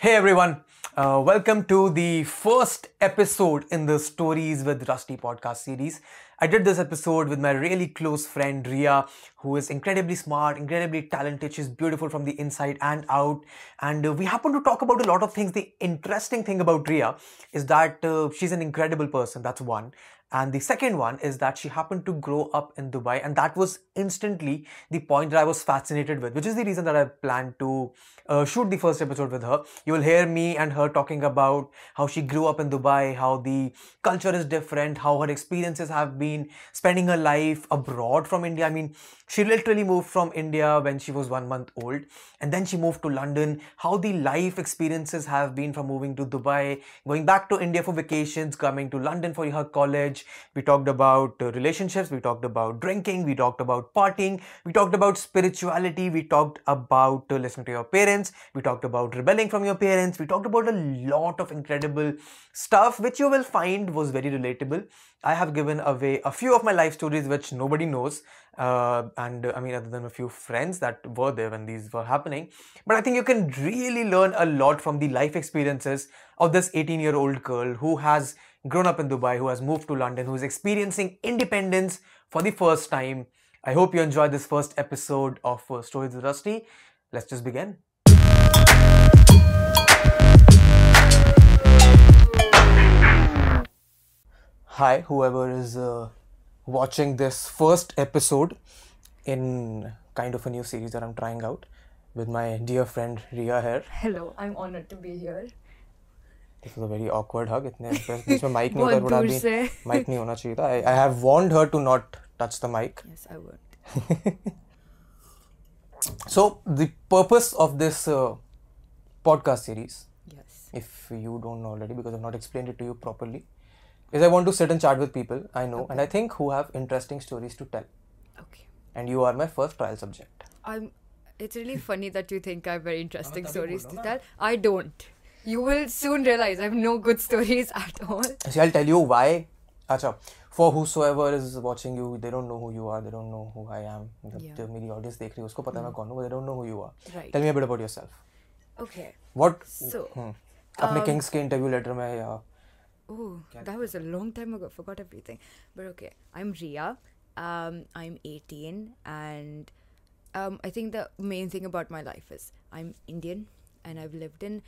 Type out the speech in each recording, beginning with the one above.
Hey everyone, uh, welcome to the first episode in the Stories with Rusty podcast series. I did this episode with my really close friend Ria, who is incredibly smart, incredibly talented. She's beautiful from the inside and out. And uh, we happen to talk about a lot of things. The interesting thing about Ria is that uh, she's an incredible person. That's one. And the second one is that she happened to grow up in Dubai, and that was instantly the point that I was fascinated with, which is the reason that I planned to uh, shoot the first episode with her. You will hear me and her talking about how she grew up in Dubai, how the culture is different, how her experiences have been spending her life abroad from India. I mean, she literally moved from India when she was one month old, and then she moved to London. How the life experiences have been from moving to Dubai, going back to India for vacations, coming to London for her college. We talked about uh, relationships, we talked about drinking, we talked about partying, we talked about spirituality, we talked about uh, listening to your parents, we talked about rebelling from your parents, we talked about a lot of incredible stuff which you will find was very relatable. I have given away a few of my life stories which nobody knows, uh, and I mean, other than a few friends that were there when these were happening. But I think you can really learn a lot from the life experiences of this 18 year old girl who has grown up in Dubai, who has moved to London, who is experiencing independence for the first time. I hope you enjoyed this first episode of uh, Stories with Rusty. Let's just begin. Hi, whoever is uh, watching this first episode in kind of a new series that I'm trying out with my dear friend Ria here. Hello, I'm honored to be here. This is a very awkward hug. इतने बीच में mic नहीं होता बहुत थोड़ा दूर भी से। mic नहीं होना चाहिए था. I, I have warned her to not touch the mic. Yes, I would. So the purpose of this uh, podcast series, Yes. if you don't know already, because I've not explained it to you properly, is I want to sit and chat with people I know and I think who have interesting stories to tell. Okay. And you are my first trial subject. I'm. It's really funny that you think I have very interesting stories to tell. I don't. You will soon realize I have no good stories at all. See, I'll tell you why. Acha, for whosoever is watching you, they don't know who you are, they don't know who I am. जब Yeah. जो मेरी audience देख रही है उसको पता है मैं कौन हूँ, but they don't know who you are. Right. Tell me a bit about yourself. Okay. What? So. Hmm. अपने Kings के interview letter में या Oh, that was a long time ago. Forgot everything. But okay, I'm Ria. Um, I'm 18, and um, I think the main thing about my life is I'm Indian, and I've lived in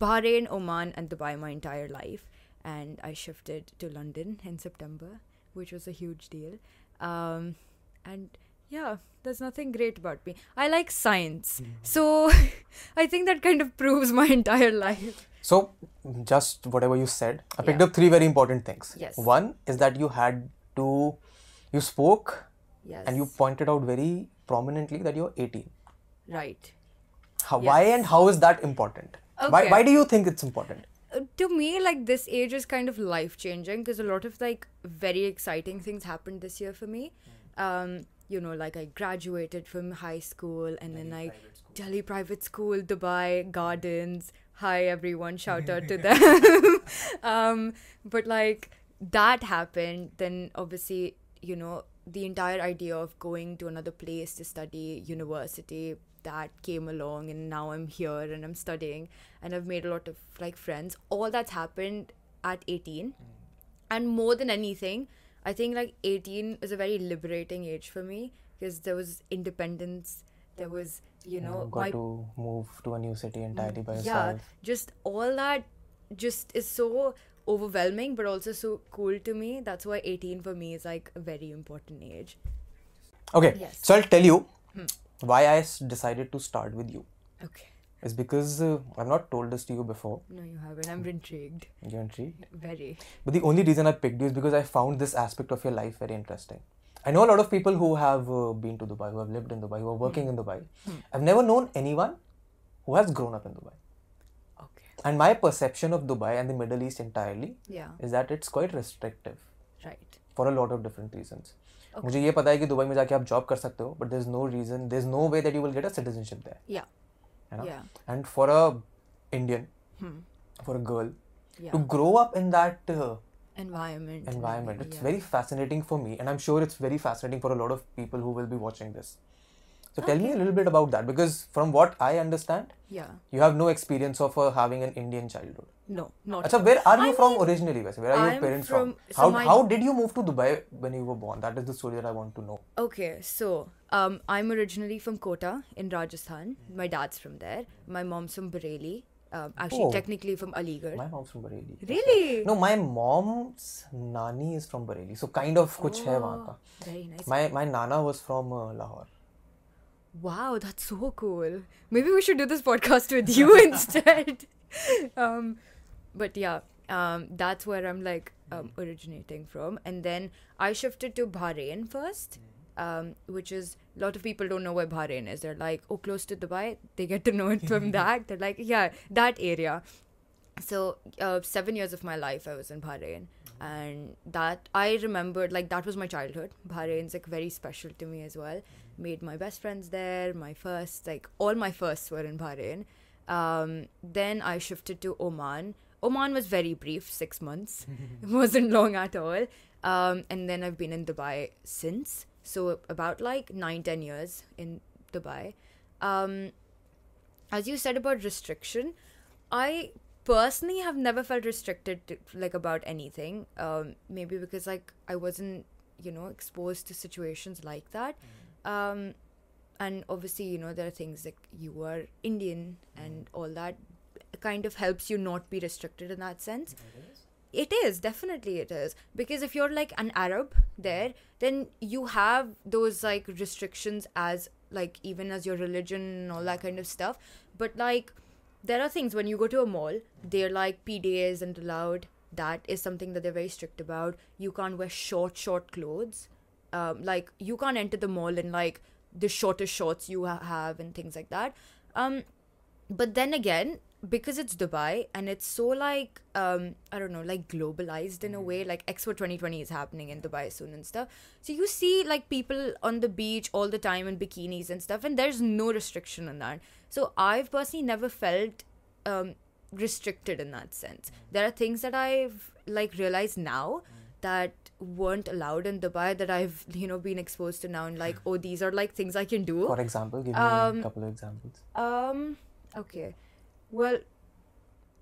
Bahrain, Oman, and Dubai my entire life. And I shifted to London in September, which was a huge deal. Um, and yeah, there's nothing great about me. I like science, so I think that kind of proves my entire life. So, just whatever you said, I picked Yeah. up three very important things. Yes. One is that you had to, you spoke Yes. and you pointed out very prominently that you're 18. right. How, Why and how is that important? Why, Okay. why do you think it's important? Uh, to me like this age is kind of life changing because a lot of like very exciting things happened this year for me um you know like i graduated from high school and then i delhi private school dubai gardens hi everyone. Shout out to them. Um but like that happened then obviously you know the entire idea of going to another place to study university that came along and now i'm here and i'm studying and i've made a lot of like friends. All that's happened at 18 and more than anything i think like 18 is a very liberating age for me because there was independence there was you know got my to move to a new city entirely by yeah yourself. just all that just is so overwhelming but also so cool to me that's why 18 for me is like a very important age Okay, Yes. Hmm. so I'll tell you why i decided to start with you. okay Is because uh, I've not told this to you before. no you haven't i'm intrigued You're intrigued. very But the only reason I picked you is because I found this aspect of your life very interesting. I know a lot of people who have uh, been to Dubai, who have lived in Dubai, who are working in Dubai. I've never known anyone who has grown up in Dubai. okay And my perception of Dubai and the Middle East entirely yeah is that it's quite restrictive right for a lot of different reasons. मुझे ये पता है कि Dubai में जाके आप job कर सकते हो but there is no reason there is no way that you will get a citizenship there yeah है ना yeah and for a Indian for a girl yeah to grow up in that uh, environment environment it's yeah. very fascinating for me and i'm sure it's very fascinating for a lot of people who will be watching this So tell me a little bit about that because from what I understand, Yeah. you have no experience of uh, having an Indian childhood. No, not. Achha, where are you I from mean, originally? Where are your I'm parents from- from? so How, my- how did you move to Dubai when you were born? That is the story that I want to know. Okay, so um, I'm originally from Kota in Rajasthan. My dad's from there. My mom's from Bareilly. Um, actually, oh, technically from Aligarh. My mom's from Bareilly. Really? No, my mom's nani is from Bareilly, so kind of kuch oh, hai ka. Very nice. My my nana was from uh, Lahore. Wow, that's so cool. Maybe we should do this podcast with you instead. Um, but yeah, um, that's where I'm like um, originating from, and then I shifted to Bahrain first. Mm um, which is a lot of people don't know where Bahrain is. They're like, oh, close to Dubai. They get to know it from that. They're like, yeah, that area. So uh, seven years of my life I was in Bahrain, and that I remembered like that was my childhood. Bahrain's like very special to me as well. Made my best friends there. My first like all my firsts were in Bahrain. Um, then I shifted to Oman. Oman was very brief, six months. it wasn't long at all. Um, and then I've been in Dubai since. So about like nine, ten years in Dubai. Um, as you said about restriction, I personally have never felt restricted to, like about anything. Um, maybe because like I wasn't, you know, exposed to situations like that. Um, and obviously, you know, there are things like you are Indian and all that kind of helps you not be restricted in that sense. It is definitely it is because if you're like an Arab there, then you have those like restrictions as like even as your religion and all that kind of stuff. But like there are things when you go to a mall, they're like PDA isn't allowed. That is something that they're very strict about. You can't wear short, short clothes. Um, like you can't enter the mall in like the shortest shorts you ha- have and things like that. Um, but then again because it's dubai and it's so like um i don't know like globalized in a way like expo 2020 is happening in dubai soon and stuff. So you see like people on the beach all the time in bikinis and stuff and there's no restriction on that. So i've personally never felt um restricted in that sense. There are things that i've like realized now that weren't allowed in dubai that i've you know been exposed to now and like oh these are like things i can do. For example, give me Um, a couple of examples. um, okay well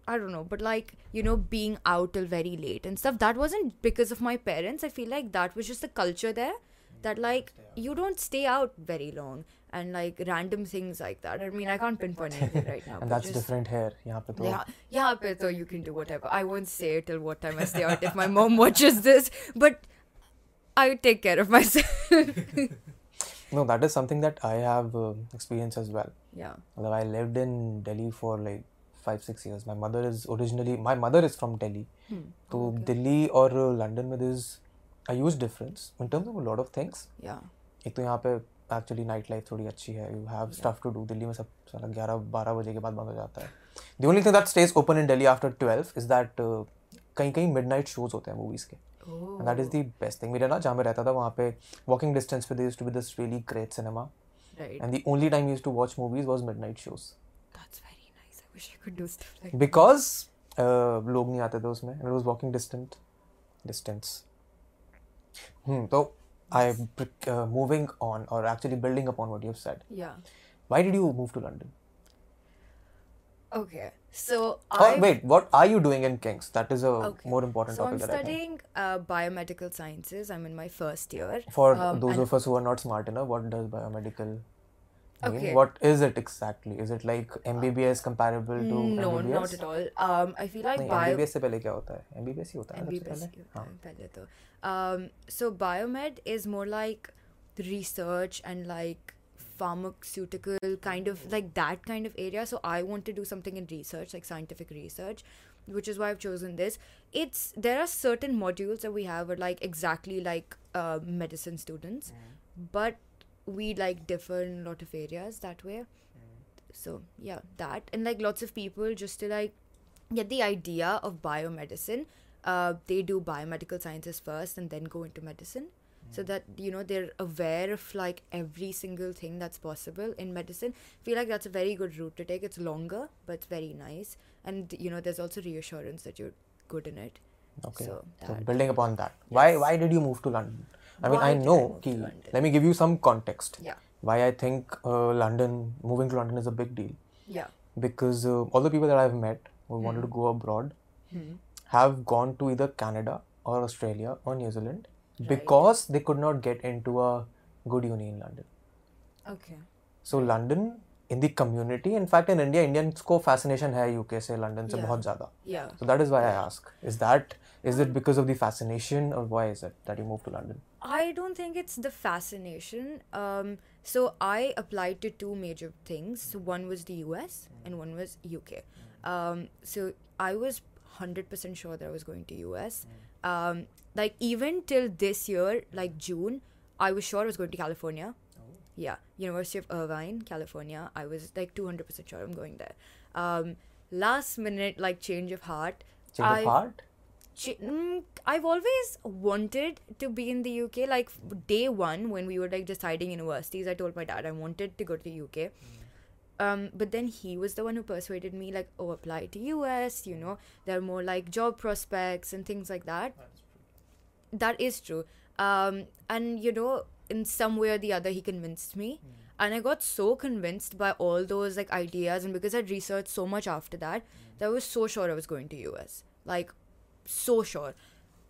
I don't know, but like, you know, being out till very late and stuff. That wasn't because of my parents. I feel like that was just the culture there that, mm, like, you don't stay out very long and like random things like that. I mean, I can't pinpoint anything right now. and that's just, different here. Yeah, but yeah, yeah, so you can do whatever. I won't say till what time I stay out if my mom watches this, but I take care of myself. no, that is something that I have uh, experienced as well. yeah. Although I lived in Delhi for like five six years. My mother is originally my mother is from Delhi. Hmm. So Delhi और London में there is a huge difference in terms of a lot of things. Yeah. एक तो यहाँ पे actually night life थोड़ी अच्छी है you have stuff to do Delhi में सब साला ग्यारह बारह बजे के बाद बंद हो जाता है the only thing that stage open in Delhi after twelve is that कहीं कहीं मिड नाइट शोज होते हैं मूवीज के Oh. That is the best thing मेरा ना जहाँ मैं रहता था वहाँ पे वॉकिंग डिस्टेंस पे there to be this really great cinema Right. And the only time used to watch movies was midnight shows That's very nice. I wish I could do stuff like because लोग नहीं आते थे उसमें it was walking distant distance तो I moving on और actually building upon what you have said Yeah. why did you move to london Okay. So Oh, I wait, what are you doing in Kings? That is a Okay. more important so I'm topic that I think. studying uh, biomedical sciences. I'm in my first year. For Um, those and- of us who are not smart enough, what does biomedical mean? Okay. What is it exactly? Is it like MBBS comparable to no, MBBS? not at all. Um, I feel like नहीं, bio MBBS से पहले क्या होता है? MBBS ही होता है ना सबसे MBBS पहले? हाँ. पहले तो. Um, so biomed is more like research and like pharmaceutical kind of like that kind of area. So I want to do something in research, like scientific research, which is why I've chosen this. It's there are certain modules that we have are like exactly like uh, medicine students, but we like differ in a lot of areas that way. So yeah, that and like lots of people just to like get the idea of biomedicine uh, they do biomedical sciences first and then go into medicine so that you know they're aware of like every single thing that's possible in medicine feel like that's a very good route to take it's longer but it's very nice and you know there's also reassurance that you're good in it Okay. so So building upon that, why why did you move to London? I mean, Why I I know. कि, let me give you some context. Yeah. why I think uh, London, moving to London is a big deal. Yeah. Because uh, all the people that I've met who wanted to Hmm. go abroad have gone to either Canada or Australia or New Zealand because they could not get into a good uni in London. Okay. So London in the community, in fact in India, Indians को fascination है UK से London से Yeah. बहुत ज़्यादा. Yeah. So that is why I ask. Is that is it because of the fascination or why is it that you moved to London? I don't think it's the fascination. Um, so I applied to two major things. So one was the US and one was UK. Um, so I was hundred percent sure that I was going to US. Um, like even till this year, like June, I was sure I was going to California. Yeah, University of Irvine, California. I was like two hundred percent sure I'm going there. Um, last minute, like change of heart. Change I- of heart? Ch- mm, I've always wanted to be in the UK. Like day one, when we were like deciding universities, I told my dad I wanted to go to the UK. Um, but then he was the one who persuaded me, like, oh, apply to US. You know, there are more like job prospects and things like that. That is true. Um, and you know, in some way or the other, he convinced me. And I got so convinced by all those like ideas, and because I'd researched so much after that, that I was so sure I was going to US. Like, so sure.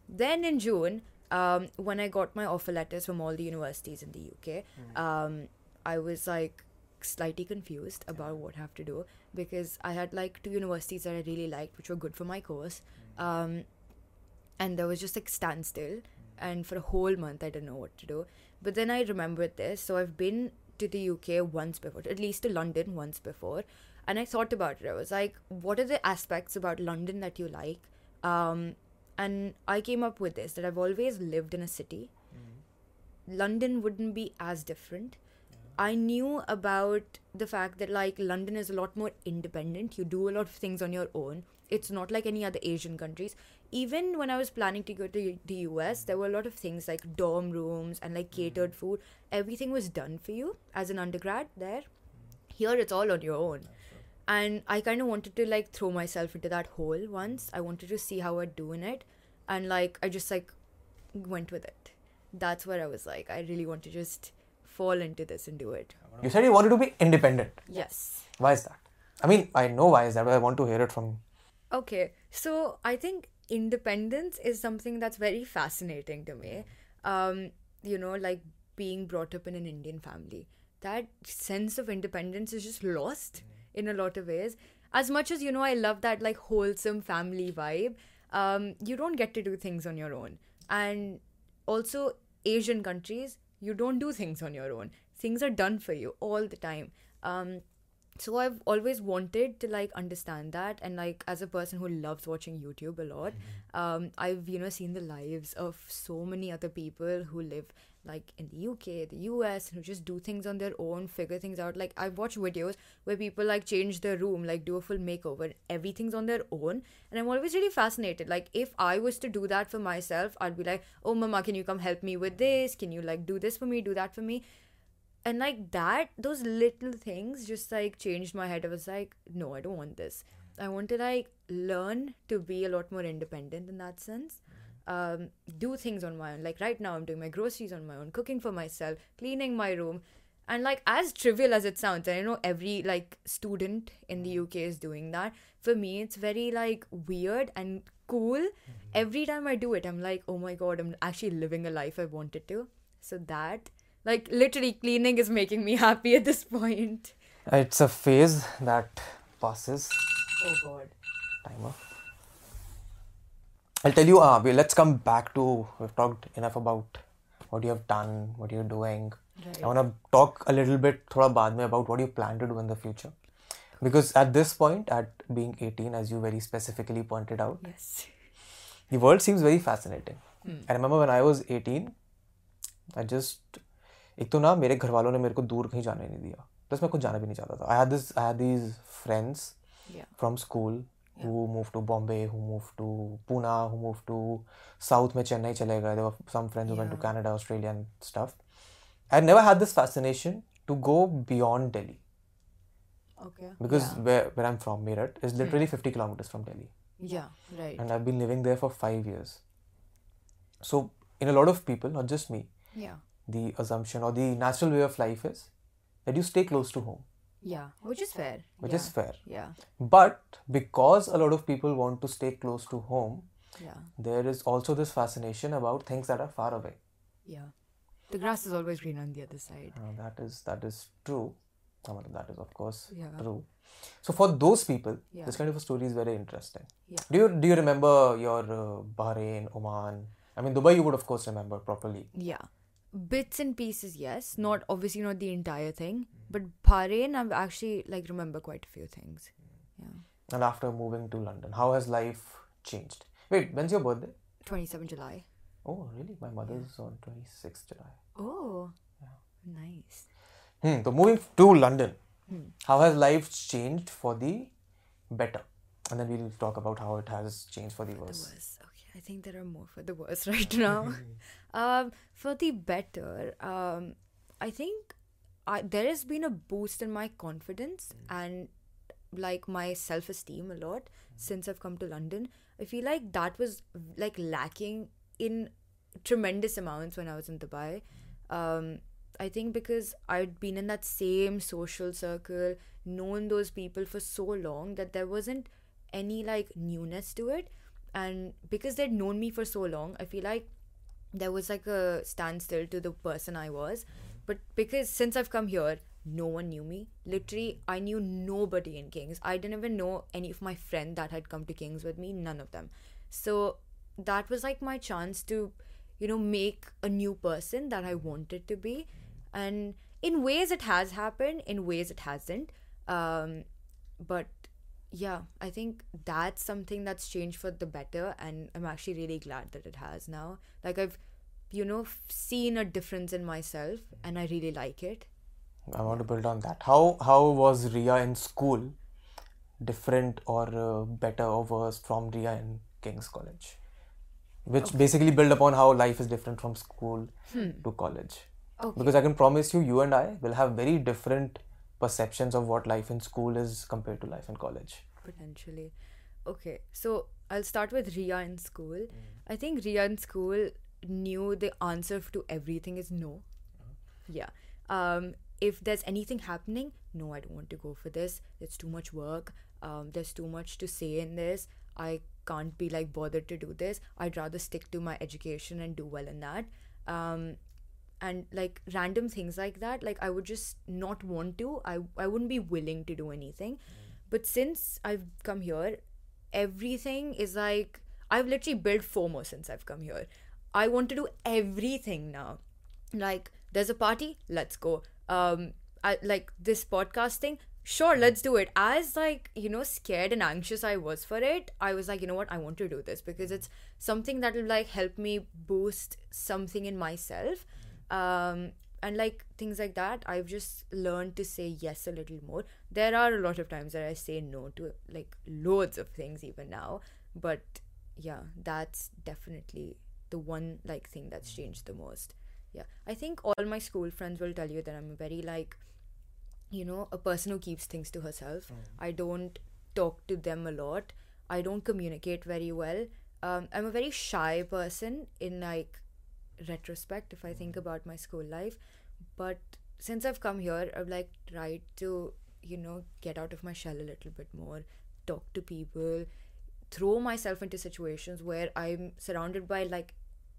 Then in June, um, when I got my offer letters from all the universities in the UK, um, I was like slightly confused about what I have to do because I had like two universities that I really liked, which were good for my course. Um, and there was just like standstill and for a whole month i didn't know what to do. But then i remembered this so i've been to the uk once before at least to london once before and i thought about it. I was like what are the aspects about london that you like? Um, and i came up with this that i've always lived in a city. London wouldn't be as different I knew about the fact that like London is a lot more independent. You do a lot of things on your own. It's not like any other Asian countries. Even when I was planning to go to the US, there were a lot of things like dorm rooms and like mm. catered food. Everything was done for you as an undergrad there. Here it's all on your own. And I kind of wanted to like throw myself into that hole once. I wanted to see how I'd do in it. And like I just like went with it. That's where I was like, I really want to just fall into this and do it. You said you wanted to be independent. Yes. Why is that? I mean, I know why is that, but I want to hear it from you. Okay. So I think independence is something that's very fascinating to me. Um, you know, like being brought up in an Indian family. That sense of independence is just lost in a lot of ways. As much as, you know, I love that like wholesome family vibe, um, you don't get to do things on your own. And also, Asian countries, you don't do things on your own. Things are done for you all the time. Um, so I've always wanted to like understand that, and like as a person who loves watching YouTube a lot, um, I've you know seen the lives of so many other people who live like in the UK, the US, who just do things on their own, figure things out. Like I've watched videos where people like change their room, like do a full makeover, everything's on their own, and I'm always really fascinated. Like if I was to do that for myself, I'd be like, oh mama, can you come help me with this? Can you like do this for me, do that for me? and like that those little things just like changed my head i was like no i don't want this i want to like learn to be a lot more independent in that sense um, do things on my own. Like right now i'm doing my groceries on my own cooking for myself cleaning my room. And like as trivial as it sounds and i know every like student in the uk is doing that for me it's very like weird and cool. Every time i do it i'm like oh my god i'm actually living a life i wanted to. So that like literally cleaning is making me happy at this point. It's a phase that passes. oh god. Timer. I'll tell you. Uh, we- let's come back to. We've talked enough about what you have done, what you're doing. I want to talk a little bit, thoda baad mein, about what you plan to do in the future. Because at this point, at being 18, as you very specifically pointed out, yes the world seems very fascinating. I remember when I was 18, I just एक तो ना मेरे घर वालों ने मेरे को दूर कहीं जाने नहीं दिया प्लस मैं कुछ जाना भी नहीं चाहता था I had this I had these friends yeah from school who moved to Bombay, who moved to Pune, who moved to South में चेन्नई चले गए. There were some friends who went to Yeah. Canada, Australia and stuff. I never had this fascination to go beyond Delhi okay because yeah, where, where I'm from, Meerut, is literally 50 kilometers from Delhi. yeah right And I've been living there for five years. So, in a lot of people, not just me, yeah the assumption or the natural way of life is that you stay close to home, Yeah, which is fair. which yeah. is fair. Yeah, But because a lot of people want to stay close to home, yeah, there is also this fascination about things that are far away. yeah. The grass is always green on the other side. Uh, that is that is true. I mean, that is of course Yeah. true. So for those people, Yeah. this kind of a story is very interesting. Yeah. Do you do you remember your uh, Bahrain, Oman? I mean, Dubai. You would of course remember properly. Yeah. Bits and pieces, yes. Not obviously not the entire thing, Mm-hmm. but Bahrain, I've actually like remember quite a few things. Yeah. And after moving to London, how has life changed? Wait, when's your birthday? 27 July. Oh, really? My mother's on 26th July. Oh, nice. Hmm. So moving to London, Hmm. how has life changed for the better? And then we'll talk about how it has changed for the The worse. I think there are more for the worse right now. um, for the better, um, I think I, there has been a boost in my confidence and like my self esteem a lot since I've come to London. I feel like that was like lacking in tremendous amounts when I was in Dubai. Um, I think because I'd been in that same social circle, known those people for so long that there wasn't any like newness to it. And because they'd known me for so long, I feel like there was like a standstill to the person I was. But because since I've come here, no one knew me. Literally, I knew nobody in Kings. I didn't even know any of my friends that had come to Kings with me, none of them. So that was like my chance to, you know, make a new person that I wanted to be. And in ways it has happened, in ways it hasn't. Um, but yeah, I think that's something that's changed for the better, and I'm actually really glad that it has now. Like I've, you know, seen a difference in myself, and I really like it. I want to build on that. How how was Ria in school different or uh, better or worse from Ria in King's College? Which basically build upon how life is different from school to college. Okay. Because I can promise you, you and I will have very different perceptions of what life in school is compared to life in college. Potentially. Okay, so I'll start with Ria in school. I think Ria in school knew the answer to everything is no. Yeah. Um, if there's anything happening, no, I don't want to go for this. It's too much work. Um, there's too much to say in this. I can't be like bothered to do this. I'd rather stick to my education and do well in that. Um, and like random things like that, like I would just not want to. I I wouldn't be willing to do anything. But since I've come here, everything is like I've literally built FOMO since I've come here. I want to do everything now. Like there's a party, let's go. Um, I like this podcast thing. Sure, let's do it. As like you know, scared and anxious I was for it, I was like, you know what, I want to do this because it's something that will like help me boost something in myself. Um, and like things like that, I've just learned to say yes a little more. There are a lot of times that I say no to like loads of things even now, but yeah, that's definitely the one like thing that's changed the most. Yeah, I think all my school friends will tell you that I'm a very like, you know, a person who keeps things to herself. I don't talk to them a lot. I don't communicate very well. Um, I'm a very shy person in like retrospect if I think about my school life. But since I've come here, I've like tried to, you know, get out of my shell a little bit more, talk to people, throw myself into situations where I'm surrounded by like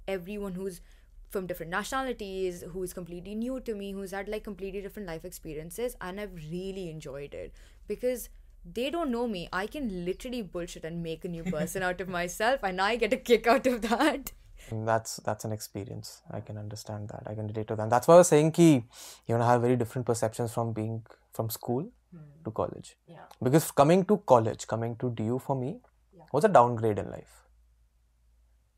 everyone who's from different nationalities, who's completely new to me, who's had like completely different life experiences, and I've really enjoyed it because they don't know me. I can literally bullshit and make a new person out of myself, and I get a kick out of that. And that's that's an experience. I can understand that. I can relate to that. That's why I was saying ki you know have very different perceptions from being from school hmm. to college. Yeah. Because coming to college, coming to DU for me was a downgrade in life.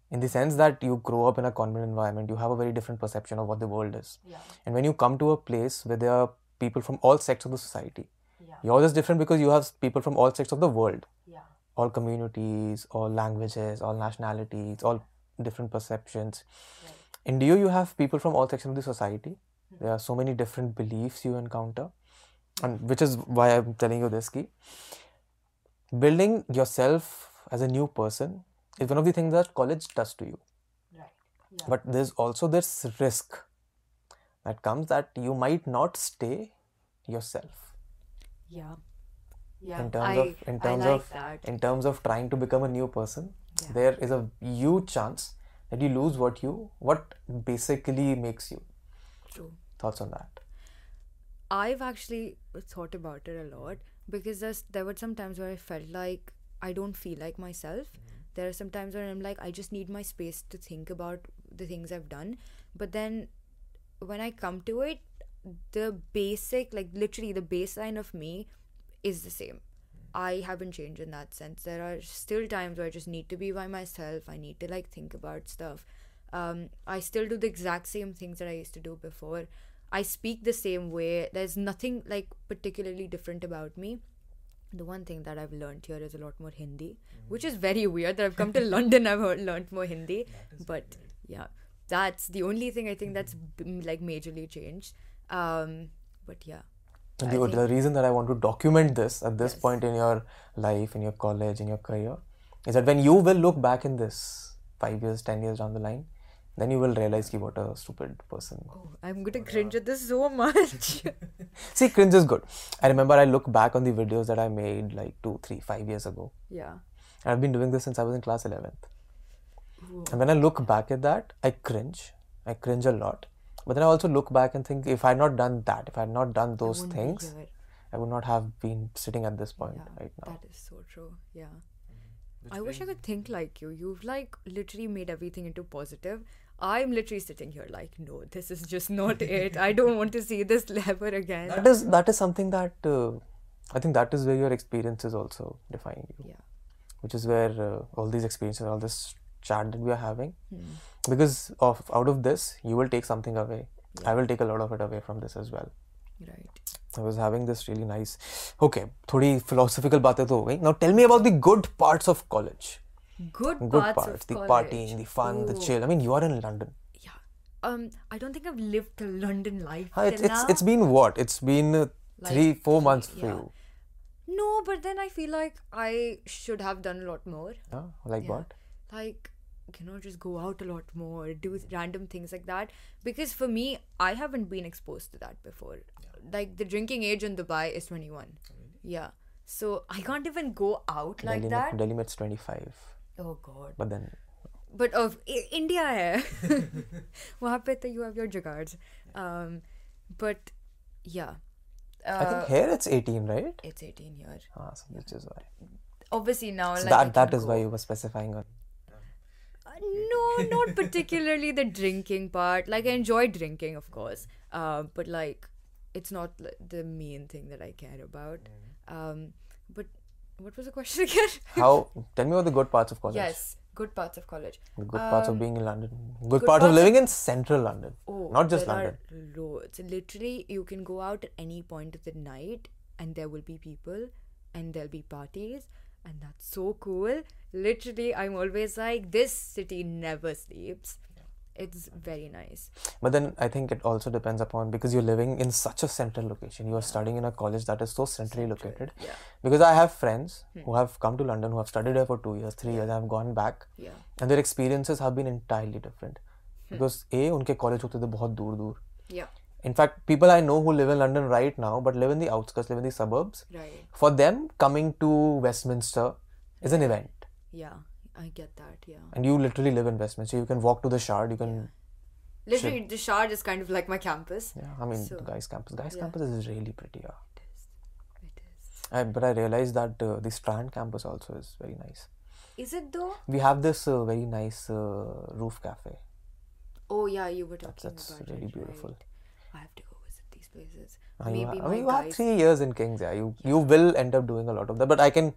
In the sense that you grow up in a convent environment, you have a very different perception of what the world is. Yeah. And when you come to a place where there are people from all sects of the society, Yeah. yours is different because you have people from all sects of the world, Yeah. all communities, all languages, all nationalities, all different perceptions. In DU, you have people from all sections of the society. Hmm. There are so many different beliefs you encounter, and which is why I'm telling you this key. Building yourself as a new person is one of the things that college does to you. Right. But there's also this risk that comes that you might not stay yourself Yeah. Yeah. in terms I, of in terms like of that. in terms of trying to become a new person Yeah. there is a huge chance that you lose what you what basically makes you True. thoughts on that I've actually thought about it a lot because there's, there were some times where I felt like I don't feel like myself. Mm. There are some times where I'm like, I just need my space to think about the things I've done. But then when I come to it, the basic, like literally the baseline of me is the same. I haven't changed in that sense. There are still times where I just need to be by myself. I need to like think about stuff. Um, I still do the exact same things that I used to do before. I speak the same way. There's nothing like particularly different about me. The one thing that I've learned here is a lot more Hindi, which is very weird that I've come to London. I've heard, learned more Hindi, but yeah, that's the only thing I think that's like majorly changed. Um, but yeah, the, the reason that I want to document this at this Yes. point in your life, in your college, in your career, is that when you will look back in this five years, ten years down the line, then you will realize ki what a stupid person. oh, I'm gonna cringe at this so much. See, cringe is good. I remember I look back on the videos that I made like two, three, five years ago. yeah. I've been doing this since I was in class 11th. And when I look back at that, I cringe. I cringe a lot. But then I also look back and think if I had not done that, if I had not done those wouldn't things. I would not have been sitting at this point Yeah, right now. That is so true. Yeah. I wish I could think like you. You've like literally made everything into positive. I'm literally sitting here like, no, this is just not it. I don't want to see this ever again. That is that is something that uh, I think that is where your experiences also define you. Yeah. Which is where uh, all these experiences, all this chat that we are having, Hmm because of out of this you will take something away. Yeah. i will take a lot of it away from this as well. Right. I was having this really nice okay thodi philosophical baatein to ho gayi now tell me about the good parts of college. Good, good parts, parts the college. partying the fun Ooh. the chill. I mean you are in london. Yeah. Um i don't think i've lived the london life ha, it's, it's, it's been what? It's been uh, like, 3 4 months yeah. for you. No but then i feel like i should have done a lot more. Yeah, like yeah. what? Like you know just go out a lot more do random things like that? Because for me i haven't been exposed to that before. Like the drinking age in dubai is 21 yeah. So i can't even go out like Delhi, that. Delhi Met's 25. oh god. But then but of I- india hai. Wahan pe you have your jugards um but yeah. Uh, I think here it's 18, right? it's 18 here. Ah, so which is why. obviously now So like that that is go. why you were specifying on. No, not particularly the drinking part. Like I enjoy drinking, of course, uh, but like it's not the main thing that I care about. Um, but what was the question again? How? tell me about the good parts of college. yes, good parts of college. The good parts of Um, being in London. Good, good parts of parts living in central London. Oh, Not just there London. Are loads. Literally, you can go out at any point of the night, and there will be people, and there'll be parties, and that's so cool. Literally, I'm always like, this city never sleeps. It's very nice. But then I think it also depends upon because you're living in such a central location. You are studying in a college that is so centrally located. Yeah. Because I have friends Hmm. who have come to London who have studied here for two years, three years, and have gone back, Yeah. and their experiences have been entirely different. Hmm. Because a उनके college होते थे बहुत दूर दूर. Yeah. In fact, people I know who live in London right now, but live in the outskirts, live in the suburbs. Right. For them, coming to Westminster is an event, Yeah. I get that. Yeah. and you literally live in Westminster. You can walk to the Shard. You can, Literally, the Shard is kind of like my campus. yeah. I mean, So- the Guy's campus. Guy's yeah. campus is really pretty. Yeah. It is. It is. I, but I realized that uh, the Strand campus also is very nice. Is it though? We have this uh, very nice uh, roof cafe. Oh yeah, you were talking that's about really it, beautiful. right. I have to go visit these places. Uh, you Maybe ha- I my mean, you have guys. three years in Kings. Yeah, you you will end up doing a lot of that. But I can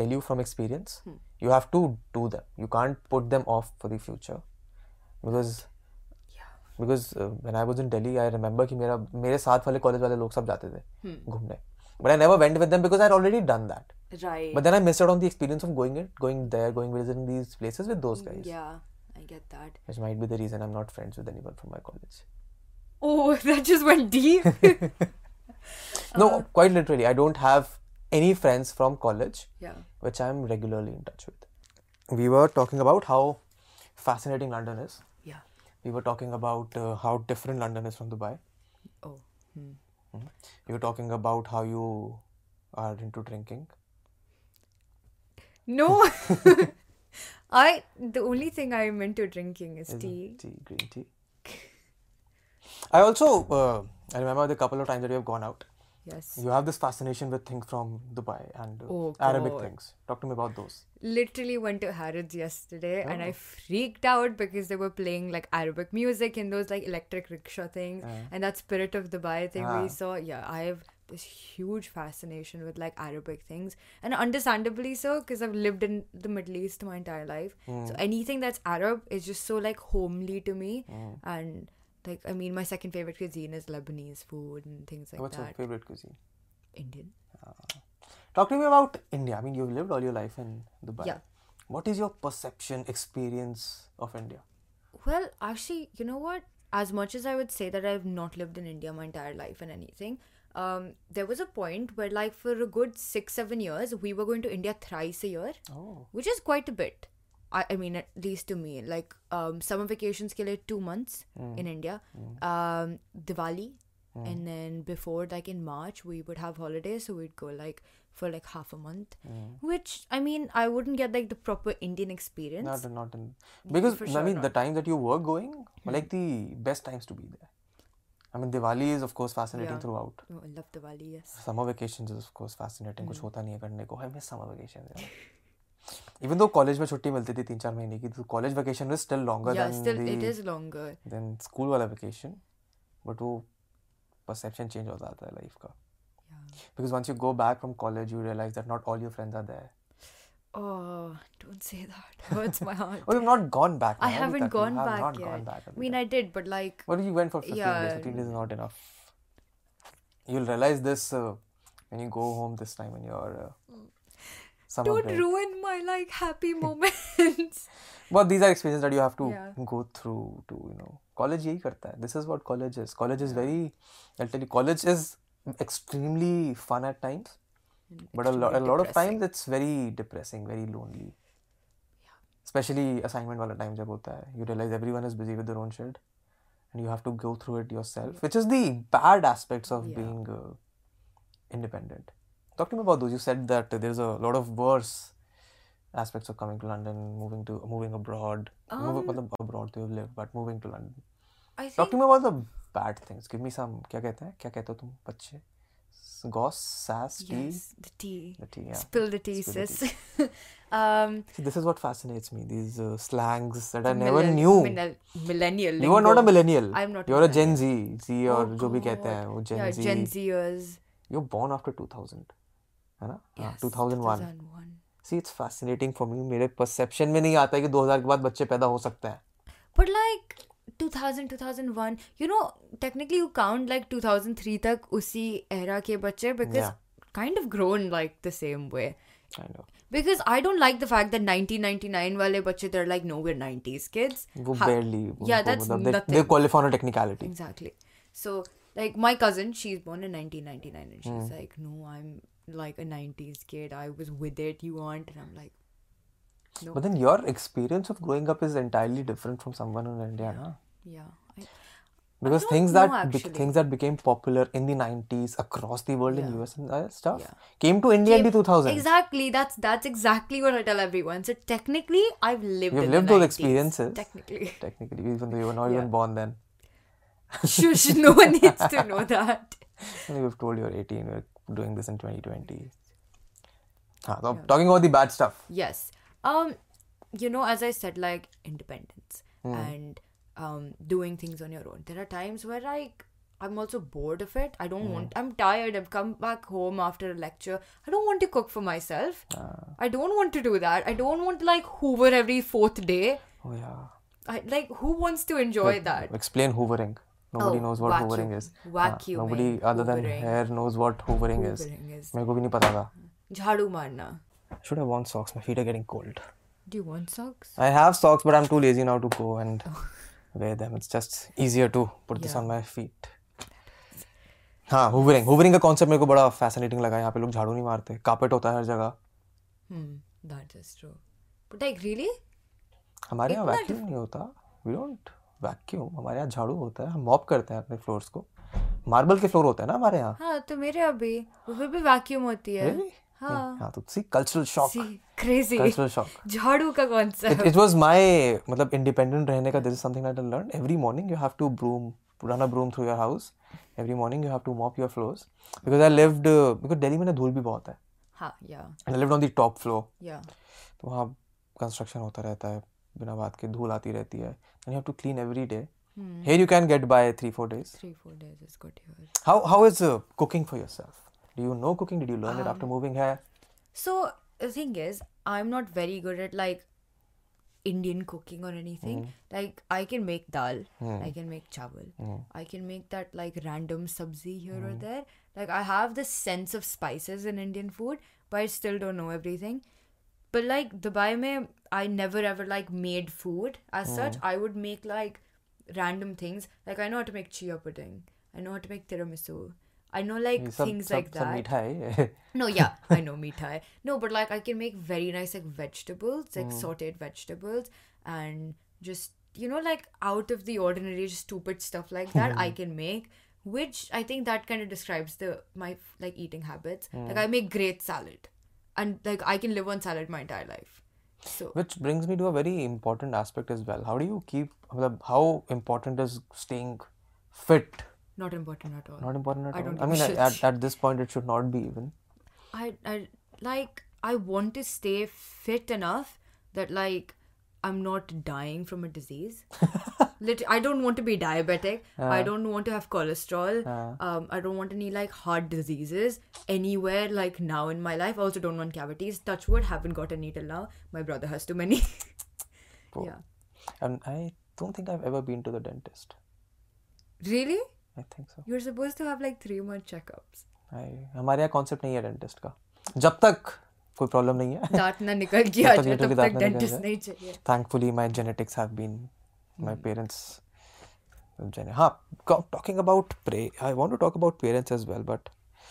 tell you from experience, Hmm. you have to do them. You can't put them off for the future, because Yeah. because uh, when I was in Delhi, I remember कि मेरा मेरे साथ वाले college वाले लोग सब जाते थे Hmm. घूमने. But I never went with them because I had already done that. Right. But then I missed out on the experience of going it, going there, going visiting these places with those guys. yeah, I get that. Which might be the reason I'm not friends with anyone from my college. Oh, that just went deep. No, quite literally. I don't have any friends from college yeah. which I'm regularly in touch with. We were talking about how fascinating London is. Yeah. We were talking about uh, how different London is from Dubai. Oh. Hmm. You were talking about how you are into drinking. No. I the only thing I'm into drinking is Is tea. Tea, green tea. I also uh, I remember the couple of times that you have gone out. Yes. You have this fascination with things from Dubai and uh, Oh, Arabic God. things. Talk to me about those. Literally went to Harrods yesterday and I Oh. freaked out because they were playing like Arabic music in those like electric rickshaw things Uh, and that Spirit of Dubai thing Ah. we saw. Yeah, I have this huge fascination with like Arabic things and understandably so because I've lived in the Middle East my entire life. Hmm. So anything that's Arab is just so like homely to me mm. and like I mean my second favorite cuisine is Lebanese food and things like that. What's your favorite cuisine? Indian. Talk to me about India. I mean, you've lived all your life in Dubai. Yeah. What is your perception, experience of India? Well, actually, you know what? As much as I would say that I've not lived in India my entire life and anything, um, there was a point where, like, for a good six, seven years, we were going to India thrice a year, Oh, which is quite a bit. I, I mean, at least to me, like, um, summer vacations ke liye two months Hmm. in India, um, Diwali, and then before, like, in March, we would have holidays, so we'd go, like, for like half a month, Hmm. which I mean, I wouldn't get like the proper Indian experience. not not in because for I sure mean the not. Hmm. time that you were going were like the best times to be there. I mean Diwali is of course fascinating Yeah. throughout. Oh, I love Diwali, yes. Summer vacations is of course fascinating. Hmm. कुछ होता नहीं है करने को. I miss summer vacations. Even though college में छुट्टी मिलती थी तीन चार महीने की, तो college vacation is still longer yeah, than still the it is longer. than school वाला vacation. But वो perception change हो जाता है life का. Yeah. Because once you go back from college, you realize that not all your friends are there. Oh, don't say that. Hurts my heart. Oh, you've not gone back. I now, haven't Abhi tak. You gone have back not yet. gone back. I abhi mean, tak. I did, but like, But you went for 15 days. Yeah. 15 days is not enough. You'll realize this uh, when you go home this time in your uh, summer don't break. ruin my like happy moments. But these are experiences that you have to Yeah. go through to, you know. College यही करता है. This is what college is. College is very, I'll tell you, college is extremely fun at times. But a lot, a Extremely lot of depressing. times it's very depressing, very lonely. Especially assignment वाला time जब होता है, you realize everyone is busy with their own shit, and you have to go through it yourself, which is the bad aspects of Yeah. being uh, independent. Talk to me about those. You said that there's a lot of worse aspects of coming to London, moving to moving abroad, move, Um, मतलब abroad to live, but moving to London. I Talk think to me about the bad things. Give me some. क्या कहते हैं? क्या कहते हो तुम बच्चे? Goss, sass, tea, yes, the tea. the tea. Yeah. Spill the tea, Spill the sis. um, See, this is what fascinates me. These uh, slangs that I never millen- knew. millen- millennial. You are not a lingo. millennial. I'm not a You're a Gen millennial. Z. Z और Oh जो भी कहते हैं God. वो Gen yeah, Z. Gen Zers. You're born after 2000. है ना? हाँ, Yes, 2001. 2001. See, it's fascinating for me. मेरे perception में नहीं आता है कि 2000 के बाद बच्चे पैदा हो सकते हैं. But like 2000, 2001, you know, technically you count like 2003 तक उसी era के बच्चे because Yeah. kind of grown like the same way. Kind of. Because I don't like the fact that 1999 वाले बच्चे they're like no we're 90s kids. वो Ha- barely. Yeah, उनको that's मतलब they, nothing. they qualify on a technicality. Exactly. So like my cousin, she's born in 1999 and she's like, no, I'm like a 90s kid. I was with it. You aren't, and I'm like, no. But then your experience of growing up is entirely different from someone in India, yeah. I, Because things know, that actually. things that became popular in the 90s across the world in US and uh, stuff Yeah. came to India in the Came- 2000s. Exactly. That's that's exactly what I tell everyone. So technically, I've lived. You've lived the those 90s. experiences. Technically, Technically, even though you were not Yeah. even born then. Shush. No one needs to know that. You've told you're 18, we're doing this in 2020. Ah, so Yeah. talking about the bad stuff. Yes. Um, you know, as I said, like independence Hmm. and um doing things on your own. There are times where like I'm also bored of it. I don't Hmm. want. I'm tired. I've come back home after a lecture. I don't want to cook for myself. Ah, I don't want to do that. I don't want to like hoover every fourth day. oh yeah. I like who wants to enjoy that? Explain hoovering. Nobody Oh, knows what vacuum- hoovering is. Ah, vacuuming, nobody other than hair knows what hoovering is. मेरे को भी नहीं पता था. jhadu marna. Should have worn socks. My feet are getting cold. Do you want socks? I have socks, but I'm too lazy now to go and wear them. It's just easier to put yeah. this on my feet. हाँ hovering hovering का concept मेरे को बड़ा fascinating लगा यहाँ पे लोग झाड़ू नहीं मारते कार्पेट होता है हर जगह Hmm, that is true. But like really? हमारे यहाँ वैक्यूम नहीं होता वी डोंट वैक्यूम हमारे यहाँ झाड़ू होता है हम मॉप करते हैं अपने फ्लोर्स को। मार्बल के फ्लोर होते हैं ना हमारे यहाँ? हाँ तो मेरे अभी वो भी वैक्यूम होती है। Really? हाँ।, हाँ तो see cultural shock crazy cultural shock झाड़ू का कौन सा इट वाज माय मतलब इंडिपेंडेंट रहने का this is something I learn every morning you have to broom run a broom through your house every morning you have to mop your floors because I lived because Delhi में ना धूल भी बहुत है। हाँ yeah I lived on the top floor या तो वहाँ कंस्ट्रक्शन होता रहता है। बिना बात के धूल आती रहती है and you have to clean every day here you can get by three four days three four days is good here how how is uh, cooking for yourself do you know cooking did you learn it after moving here So the thing is, I'm not very good at like Indian cooking or anything. Mm. Like I can make dal, mm. I can make chawal, mm. I can make that like random sabzi here or there. Like I have this sense of spices in Indian food, but I still don't know everything. but like dubai mein i never ever like made food as such i would make like random things like i know how to make chia pudding i know how to make tiramisu I know like some, things some, like that. No, yeah, I know mithai. No, but like I can make very nice like vegetables, like mm. sauteed vegetables, and just you know like out of the ordinary, just stupid stuff like that I can make. Which I think that kind of describes the my like eating habits. Mm. Like I make great salad and like I can live on salad my entire life. So which brings me to a very important aspect as well. How do you keep how important is staying fit? Not important at all. Not important at I all. Don't I mean, at, at this point, it should not be even. I, I like I want to stay fit enough that like I'm not dying from a disease. Lit- I don't want to be diabetic. I don't want to have cholesterol. Um, I don't want any like heart diseases anywhere like now in my life. I also don't want cavities. Touch wood, haven't got any till now. My brother has too many. yeah. And I don't think I've ever been to the dentist. Really? I think so. You're supposed to have like three month checkups. I, हमारे यहाँ concept नहीं है dentist का जब तक कोई problem नहीं है दांत ना निकल गया तब तक जाए, literally तब दांत तक ना निकल डेंटिस्ट जाए। नहीं चाहिए thankfully my genetics have been my hmm. parents um, gene- हाँ talking about pray I want to talk about parents as well but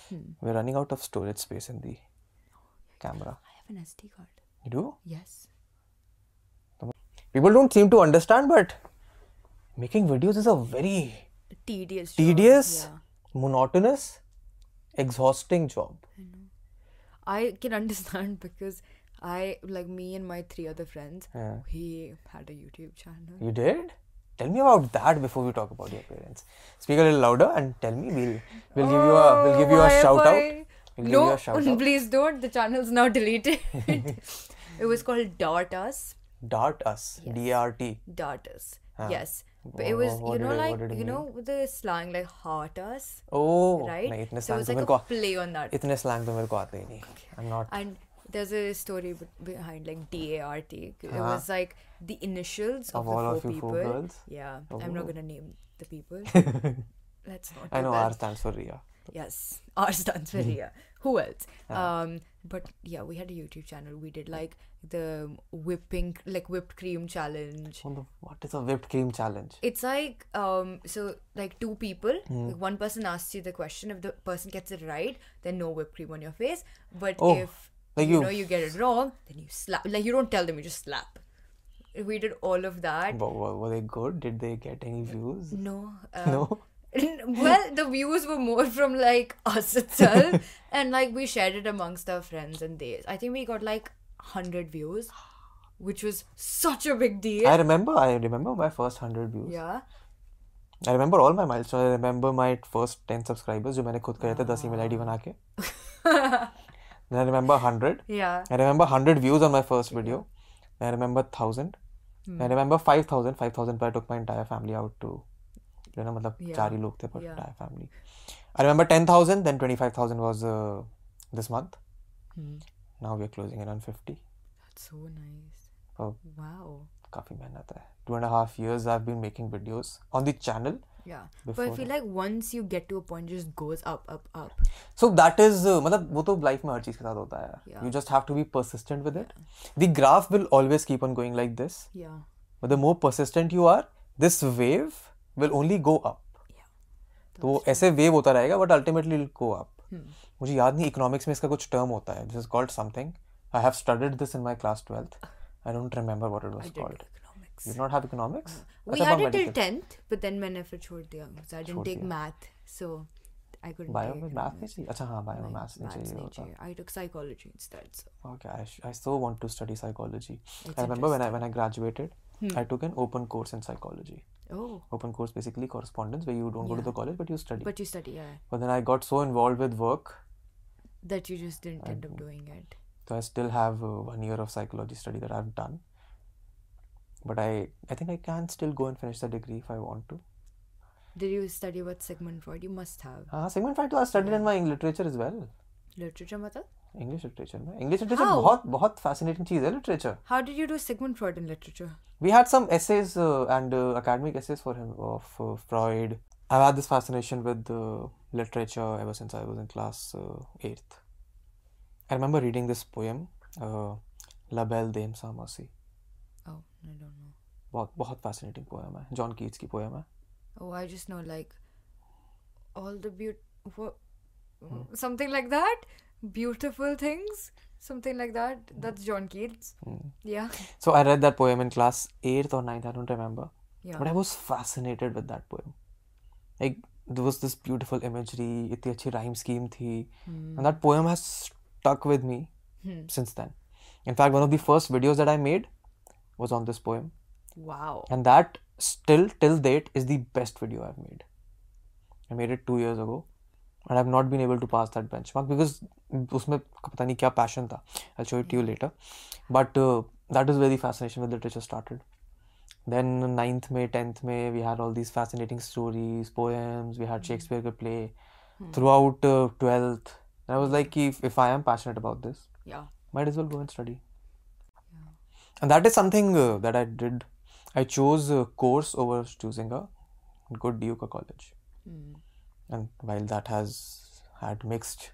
hmm. we're running out of storage space in the camera I have an SD card. you do Yes. people don't seem to understand but making videos is a very Tedious. job. tedious Yeah. monotonous exhausting job I can understand because I like me and my three other friends. Yeah. We had a YouTube channel. you did tell me about that before we talk about your parents speak a little louder and tell me we'll we'll give you a we'll give you a Why shout am out I- we'll give no, you a shout out please don't. The channel's now deleted. it was called Dart Us. dart us d-a-r-t Dart Us. Ah. Yes. But Wha- it was, wha- what you know, did it- like, what did it you mean? know, the slang like heart us, Oh, right? नहीं इतने so it slang was तो like मेरे a को play on that. इतने slang तो मेरे को आते ही नहीं I'm not And there's a story be- behind like D A R T. It Huh? was like the initials of, Of the all four of four people. girls? Yeah, I'm not Oh. gonna name the people. Let's not. I know that. R stands for Ria Yes, R stands for Ria. Who else? Um, but yeah, we had a YouTube channel. We did like the whipping, like whipped cream challenge. what is a whipped cream challenge It's like um, so like two people. Hmm. Like one person asks you the question. If the person gets it right, then no whipped cream on your face. But Oh, if like you you- know you get it wrong, then you slap. Like you don't tell them, you just slap. We did all of that. Wa- wa- were they good did they get any views No. Uh, no well, the views were more from like us itself, and like we shared it amongst our friends and they. I think we got like hundred views, which was such a big deal. I remember I remember my first 100 views yeah. I remember all my milestones I remember my first 10 subscribers जो मैंने खुद करे थे 10 email ID बना के then I remember 100 Yeah. I remember 100 views on my first video. I remember 1000. Hmm. I remember 5000. 5000 पर I took my entire family out to, you know, मतलब Yeah. चार ही लोग थे पर Yeah. entire family. I remember 10,000. Then 25,000 was uh, this month. Hmm. Now we're closing in on 50. That's so nice. Oh, Wow. काफी मेहनत है. Two and a half years I've been making videos on the channel. Yeah. but I feel like once you get to a point, just goes up, up, up. So that is uh, मतलब वो तो life में हर चीज़ के साथ होता है. Yeah. You just have to be persistent with it. yeah. The graph will always keep on going like this. Yeah. But the more persistent you are, this wave will only go up. Yeah. तो ऐसे wave होता रहेगा but ultimately go up मुझे याद नहीं economics में इसका कुछ टर्म होता है this is called something I have studied this in my class 12th I don't remember what it was called economics. economics. You did not have economics? We अच्छा, had पर it till medical. tenth, but then मैंने फिर छोड़ दिया because I didn't छोड़ take दिया। math, so I couldn't. Bio take में math नहीं economics. चाहिए अच्छा हाँ bio में Like, maths नहीं maths चाहिए नहीं होता चाहिए. I took psychology instead. So okay I, sh- I so want to study psychology it's I remember when I when I graduated Hmm. I took an open course in psychology Oh, open course basically correspondence where you don't go to Yeah. the college but you study but you study, yeah. but then I got so involved with work That you just didn't I end up know. doing it. so I still have uh, one year of psychology study that I've done but I I think I can still go and finish the degree if I want to. Did you study about Sigmund Freud? You must have. Ah, uh, Sigmund Freud. I studied yeah. in my English literature as well. Literature मतलब? English literature English literature How? बहुत बहुत fascinating चीज है literature. How did you do Sigmund Freud in literature? We had some essays uh, and uh, academic essays for him of uh, Freud. I've had this fascination with uh, literature ever since I was in class uh, eighth. I remember reading this poem, uh, La Belle Dame sans Merci. Oh, I don't know. बहुत बहुत fascinating poem है John Keats की poem है Oh, I just know like all the beaut. What? Something like that. Beautiful things. Something like that. That's John Keats. Yeah. so I read that poem in class eighth or ninth I don't remember Yeah. but I was fascinated with that poem like there was this beautiful imagery इतनी अच्छी rhyme scheme थी and that poem has stuck with me since then in fact one of the first videos that I made was on this poem Wow. and that still till date is the best video I've made. I made it two years ago and I've not been able to pass that benchmark because उसमें पता नहीं क्या passion था. I'll show it to you later. But uh, that is where the fascination with literature started. Then ninth May, tenth May, we had all these fascinating stories, poems. We had Shakespeare could play throughout uh, twelfth. And I was like, if if I am passionate about this, Yeah. might as well go and study. And that is something uh, that I did. I chose a course over choosing a good DU college. And while that has had mixed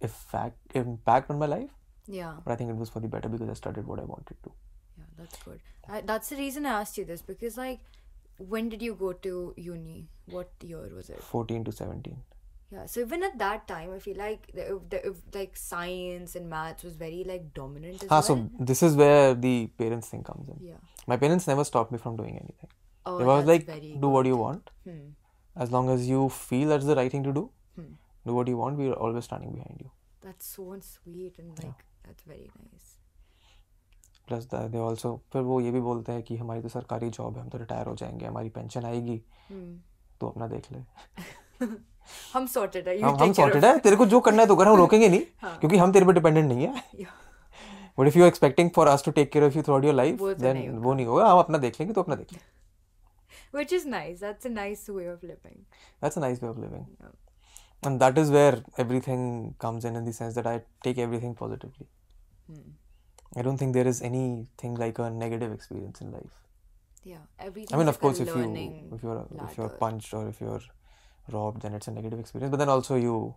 effect, impact on my life, Yeah. but I think it was for the better because I studied what I wanted to. Yeah. That's good. I, that's the reason I asked you this because like, when did you go to uni? What year was it? 14 to 17 Yeah, so even at that time, I feel like the, if the, if like science and maths was very like dominant as Ah, well. so this is where the parents thing comes in. yeah. My parents never stopped me from doing anything. Oh, they was that's like, very do what you want. Hmm. As long as you feel that's the right thing to do, Hmm. do what you want. We're always standing behind you. That's so sweet and like that's very nice. Plus they also फिर वो ये भी बोलते हैं कि हमारी तो सरकारी जॉब है हम तो रिटायर हो जाएंगे हमारी पेंशन आएगी Hmm. तो अपना देख ले हम sorted है. हम take सॉर्टेड है तेरे को जो करना है तो कर हम रोकेंगे नहीं क्योंकि हम तेरे पे डिपेंडेंट नहीं है but if you expecting for us to take care of you through your life तो देन वो नहीं होगा हम अपना देख लेंगे तो अपना देख लेंगे Which is nice. That's a nice way of living. That's a nice way of living Yeah. And that is where everything comes in in the sense that I take everything positively Hmm. I don't think there is anything like a negative experience in life. Yeah. Everything. I mean, of like course, if you if you're ladder. if you're punched or if you're robbed, then it's a negative experience. But then also you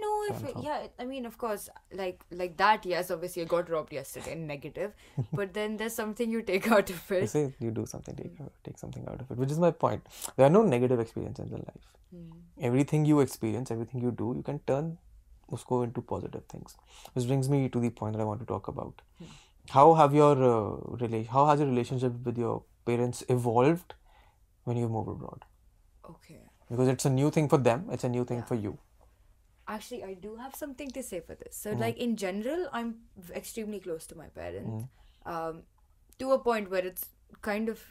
No, if it, yeah, I mean, of course, like like that. Yes, obviously, I got robbed yesterday. Negative, but then there's something you take out of it you say you do something, take take something out of it, which is my point. There are no negative experiences in life. Hmm. Everything you experience, everything you do, you can turn usko into positive things. Which brings me to the point that I want to talk about. How have your uh, rela- how has your relationship with your parents evolved when you move abroad? Okay. Because it's a new thing for them, it's a new thing Yeah. for you. Actually, I do have something to say for this. So, like in general, I'm extremely close to my parents, um, to a point where it's kind of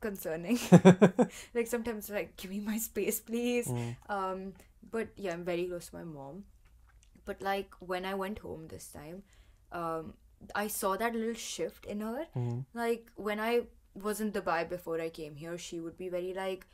concerning. like sometimes, like, give me my space, please. Um, but yeah, I'm very close to my mom. But like when I went home this time, um, I saw that little shift in her. Like when I was in Dubai before I came here, she would be very like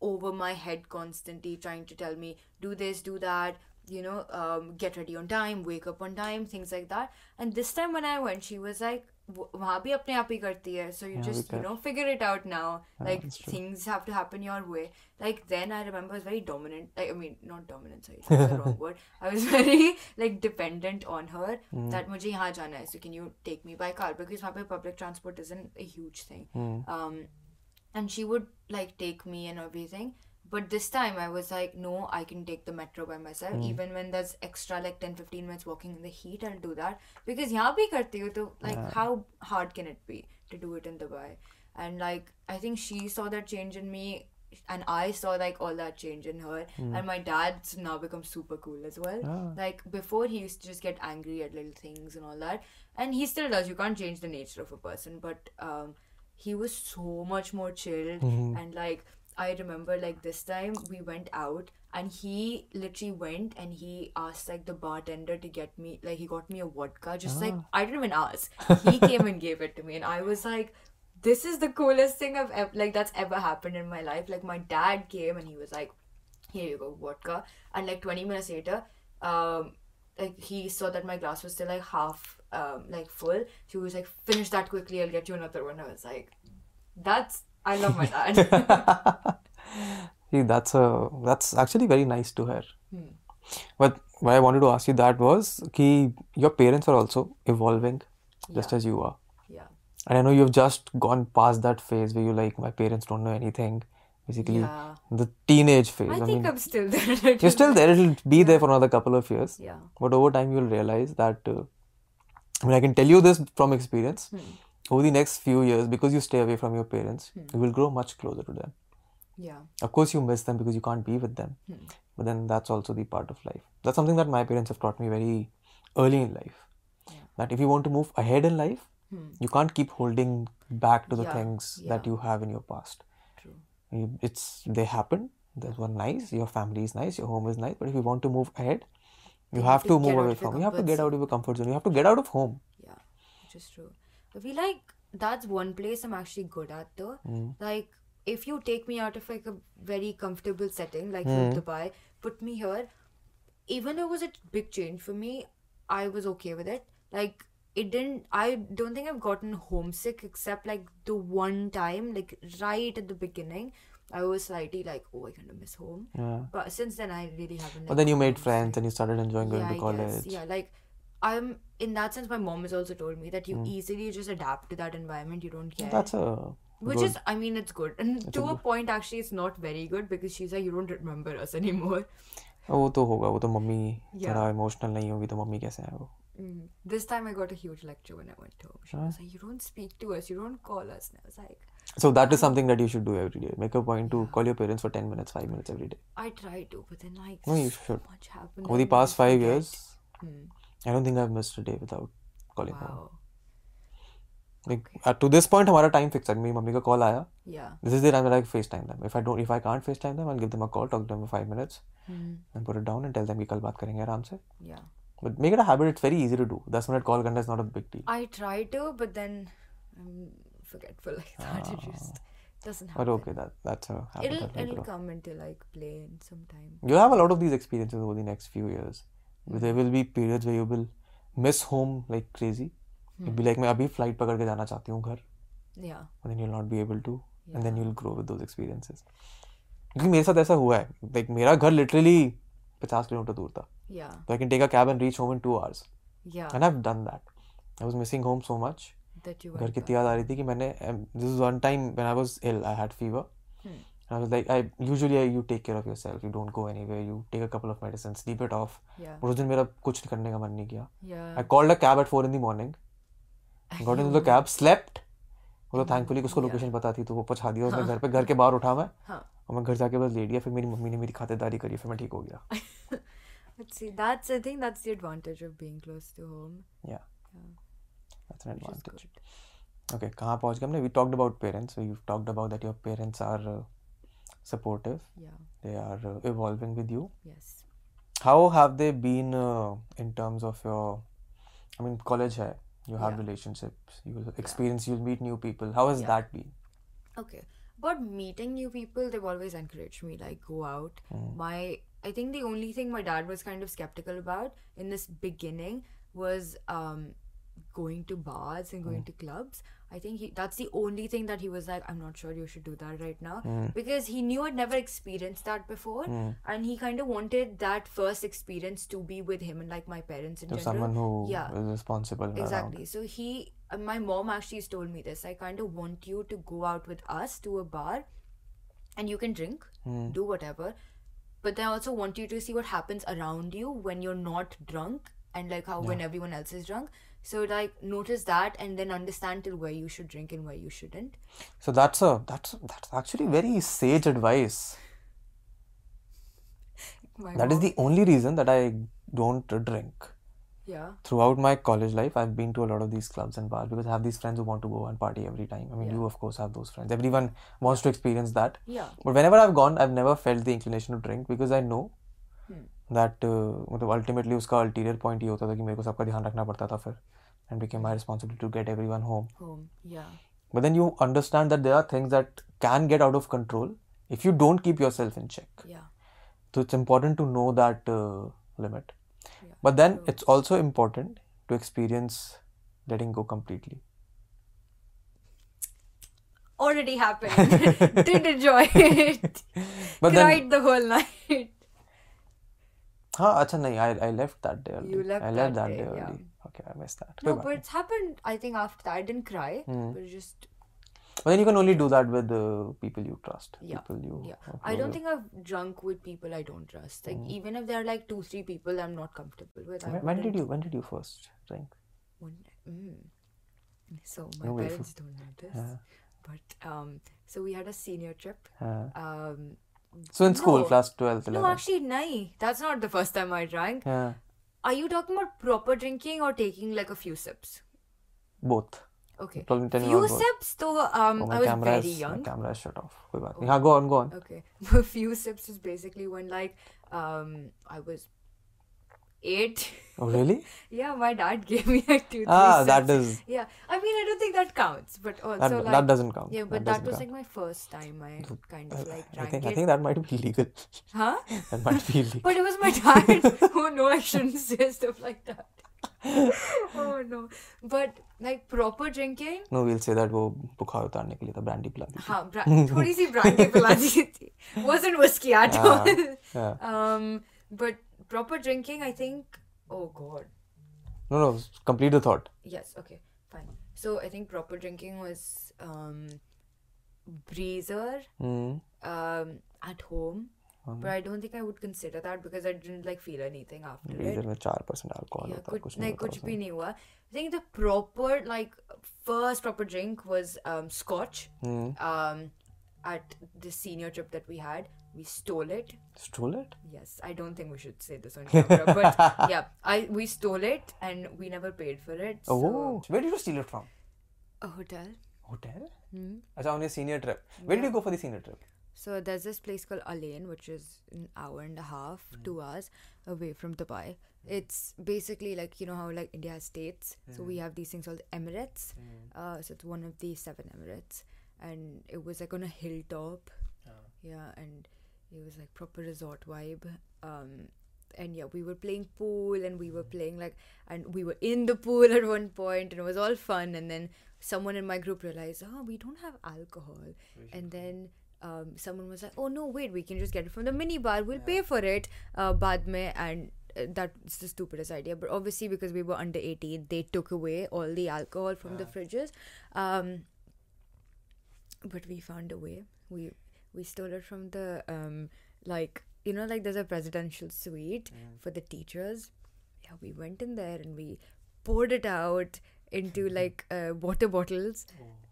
over my head constantly trying to tell me do this do that you know um, get ready on time wake up on time things like that and this time when i went she was like "वो- वहाँ भी अपने आप ही करती है so you यहाँ भी just you कर। know figure it out now like that's true. things have to happen your way like then i remember i was very dominant like, i mean not dominant sorry that's the wrong word i was very like dependent on her Hmm. that मुझे यहाँ जाना है so can you take me by car because वहाँ पे public transport isn't a huge thing Hmm. um and she would like take me and everything but this time i was like no i can take the metro by myself mm. even when there's extra like 10 15 minutes walking in the heat i'll do that because yahan bhi karti ho to like yeah. how hard can it be to do it in dubai and like i think she saw that change in me and I saw like all that change in her. Mm. And my dad's now become super cool as well. Ah. Like before, he used to just get angry at little things and all that, and he still does. You can't change the nature of a person, but um, he was so much more chilled Mm-hmm. and like I remember like this time we went out and he literally went and he asked like the bartender to get me like he got me a vodka just like Ah. I didn't even ask he came and gave it to me and I was like this is the coolest thing I've ever like that's ever happened in my life like my dad came and he was like here you go vodka and like 20 minutes later um like he saw that my glass was still like half um like full She was like finish that quickly I'll get you another one I was like that's I love my dad See, that's a that's actually very nice to hear. Hmm. But why I wanted to ask you that was कि your parents are also evolving just Yeah. as you are. yeah And I know you've just gone past that phase where you're like my parents don't know anything. Basically, Yeah. the teenage phase. I I, think mean, I'm still there you're still there. It'll be there for another couple of years. yeah But over time, you'll realize that. Uh, I mean, I can tell you this from experience. Hmm. Over the next few years, because you stay away from your parents, you will grow much closer to them. yeah Of course, you miss them because you can't be with them. Hmm. But then that's also the part of life. That's something that my parents have taught me very early in life. Yeah. That if you want to move ahead in life, Hmm. you can't keep holding back to the Yeah, things that you have in your past. true it's they happen. Those one nice. Your family is nice. Your home is nice. But if you want to move ahead, you have to get move away from. You have to get out of your comfort zone. You have to get out of home. yeah which is true I feel like that's one place I'm actually good at though Hmm. like if you take me out of like a very comfortable setting like from Dubai put me here even though it was a big change for me I was okay with it like it didn't I don't think I've gotten homesick except like the one time like right at the beginning I was slightly like oh I kind of miss home Yeah. but since then I really haven't But like, then you gone made homesick. friends and you started enjoying going yeah, to I college. guess. Yeah, like I'm in that sense. My mom has also told me that you Hmm. easily just adapt to that environment. You don't care. That's a which good- is, I mean, it's good. And to a point, actually, it's not very good because she's like, you don't remember us anymore. वो तो होगा वो तो mummy Yeah. थोड़ा emotional नहीं होगी तो mummy कैसे है वो Mm. This time, I got a huge lecture when I went home. She was like, you don't speak to us. You don't call us. And I was like, So that is something that you should do every day. Make a point to call your parents for 10 minutes, 5 minutes every day. I try to, but then like No, you so should. much happened. Over the and I past 5 forget. years, Hmm. I don't think I've missed a day without calling home. Wow. Like, uh, to this point, हमारा time fixed है. मेरी mummy का call आया. Yeah. This is the time that I FaceTime them. If I don't, if I can't FaceTime them, I'll give them a call, talk to them for 5 minutes, Hmm. and put it down and tell them कि कल बात करेंगे आराम से. Yeah. But make it a habit. It's very easy to do. 10 minute call करना is not a big deal. I try to, but then I'm forgetful like that. It just doesn't But happen. okay, that that's a habit It'll that will it'll grow. come into like play in some time. You'll have a lot of these experiences over the next few years. There will be periods where you will miss home like crazy. You'll be like मैं अभी flight पकड़ के जाना चाहती हूँ घर. Yeah. and then you'll not be able to and then you'll grow with those experiences क्योंकि मेरे साथ ऐसा हुआ है like मेरा घर literally 50 किलोमीटर दूर था Yeah. so I can take a cab and reach home in two hours Yeah. and I've done that I was missing home so much That you घर की. याद आ रही थी कि मैंने um, this is one time when I was ill I had fever Hmm. and I was like I usually I, you take care of yourself you don't go anywhere you take a couple of medicines sleep it off Yeah. उस दिन मेरा कुछ करने का मन नहीं किया Yeah. I called a cab at 4 in the morning got into the cab slept वो तो थैंकफुली उसको Yeah. लोकेशन पता थी तो वो पहुँचा दिया उसने घर पे घर के बाहर उठा मैं और मैं घर जाके बस लेट गया फिर मेरी मम्मी ने मेरी खातिरदारी करी फिर मैं ठीक हो गया But see, that's I think that's the advantage of being close to home. Yeah that's that's an advantage. okay kahan pahunch we talked about parents. So you've talked about that your parents are uh, supportive. Yeah. They are uh, evolving with you. Yes. How have they been uh, in terms of your i mean college hai you have yeah. relationships you will experience yeah. you'll meet new people. How has yeah. that been? Okay. About meeting new people they've always encouraged me like go out. Mm. my i think the only thing my dad was kind of skeptical about in this beginning was um going to bars and going to clubs. I think he, that's the only thing that he was like, I'm not sure you should do that right now. Because he knew I'd never experienced that before. And he kind of wanted that first experience to be with him and like my parents in general. someone who yeah. is responsible around. Exactly. So he, uh, my mom actually told me this. I kind of want you to go out with us to a bar and you can drink, Hmm. do whatever, but they also want you to see what happens around you when you're not drunk and like how when everyone else is drunk. So like notice that and then understand till where you should drink and where you shouldn't. So that's a that's that's actually very sage advice. My That is mom- the only reason that I don't drink. yeah. Throughout my college life, I've been to a lot of these clubs and bars because I have these friends who want to go and party every time. I mean, Yeah. you of course have those friends. Everyone wants to experience that. Yeah. But whenever I've gone, I've never felt the inclination to drink because I know that uh, मतलब ultimately उसका ulterior point ये होता था कि मेरे को सबका ध्यान रखना पड़ता था फिर and became my responsibility to get everyone home. Home. Yeah. But then you understand that there are things that can get out of control if you don't keep yourself in check. Yeah. So it's important to know that uh, limit. Yeah. But then it's also important to experience letting go completely. Already happened. Did enjoy it. But then, Cried the whole night. Huh, acha, nahi, I, I left that day. You left I left that, that day, day yeah. Okay, I missed that. No, but it's happened, I think, after that. I didn't cry, mm. but just. But then you can only do that with uh, people you trust. Yeah. People you. Yeah. I don't you. think I've drunk with people I don't trust. Like mm. even if there are like two, three people I'm not comfortable with. When, when, did you? When did you first drink? When, mm. So my no parents don't have Yeah. But um, so we had a senior trip. Yeah. Um, so in school, no. class 12th, No, actually, nahi. That's not the first time I drank. Yeah. Are you talking about proper drinking or taking like a few sips? Both. Okay. Few sips, though um, oh, I was very is, young. My camera is shut off. Okay. Yeah, go on, go on. Okay. A few sips is basically when like um, I was eight. Oh really? yeah, my dad gave me like two, three Ah, sips. that is Yeah, I mean I don't think that counts, but also that, like that doesn't count. yeah, but that, doesn't was count. like my first time I kind of like I drank think I think that might be illegal. Huh? That might be illegal. But it was my dad who no, I shouldn't say stuff like that. oh no. But like proper drinking, No, we'll say that वो बुखार उतारने के लिए था brandy पिला दी थी. हाँ ब्रा- थोड़ी सी brandy पिला दी थी. Wasn't whiskey at Ah, all. yeah. Um, but proper drinking, I think. Oh God. No, no, complete the thought. Yes. Okay. Fine. So I think proper drinking was um, breezer Hmm. um, at home. Um, But I don't think I would consider that because I didn't like feel anything after it. Breezer में चार percent alcohol Yeah, होता है कुछ कुछ नहीं नहीं होता कुछ उसमें. भी नहीं हुआ. I think the proper like first proper drink was um, scotch. Hmm. Um, at the senior trip that we had, we stole it. Stole it? Yes. I don't think we should say this on camera, but yeah, I we stole it and we never paid for it. Oh, so. Oh, where did you steal it from? A hotel. Hotel? Hmm. Achha, on your senior trip. Where yeah. did you go for the senior trip? So there's this place called Al Ain, which is an hour and a half, mm. two hours away from Dubai. Mm. It's basically like you know how like India has states, mm. so we hmm. have these things called Emirates. Hmm. Uh, so it's one of the seven Emirates, and it was like on a hilltop. Oh. Yeah, and it was like proper resort vibe. Um, and yeah, we were playing pool, and we were playing like, and we were in the pool at one point, and it was all fun. And then someone in my group realized, oh, we don't have alcohol, and then um, someone was like, "Oh no, wait, we can just get it from the mini bar. We'll pay for it, uh, baad mein." And uh, that's the stupidest idea. But obviously, because we were under eighteen, they took away all the alcohol from the fridges. Um, but we found a way. We we stole it from the um, like you know like there's a presidential suite for the teachers. Yeah, we went in there and we poured it out into like uh, water bottles.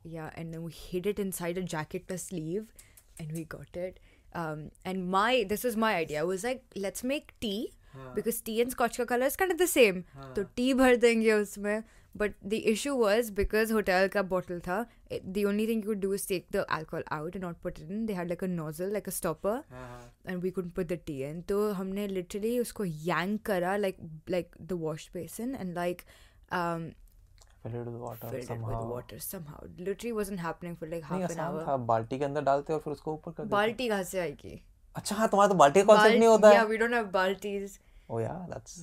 Yeah, and then we hid it inside a jacket plus sleeve, and we got it. Um, and my this was my idea. I was like, let's make tea because tea and scotch ka color is kind of the same. तो tea भर देंगे उसमें. But the issue was because hotel ka bottle tha, it, the only thing you could do is take the alcohol out and not put it in. They had like a nozzle, like a stopper, and we couldn't put the tea in. तो हमने literally उसको yank करा like like the wash basin and like um Fill it with water filled it somehow. with water somehow. Literally wasn't happening for like नहीं half an आसान hour. था बाल्टी के अंदर डालते और फिर उसको ऊपर कर देते बाल्टी कहाँ से आएगी? अच्छा हाँ तुम्हारा तो बाल्टी का कॉन्सेप्ट नहीं Bal- होता Yeah, है we don't have baltis. oh yeah that's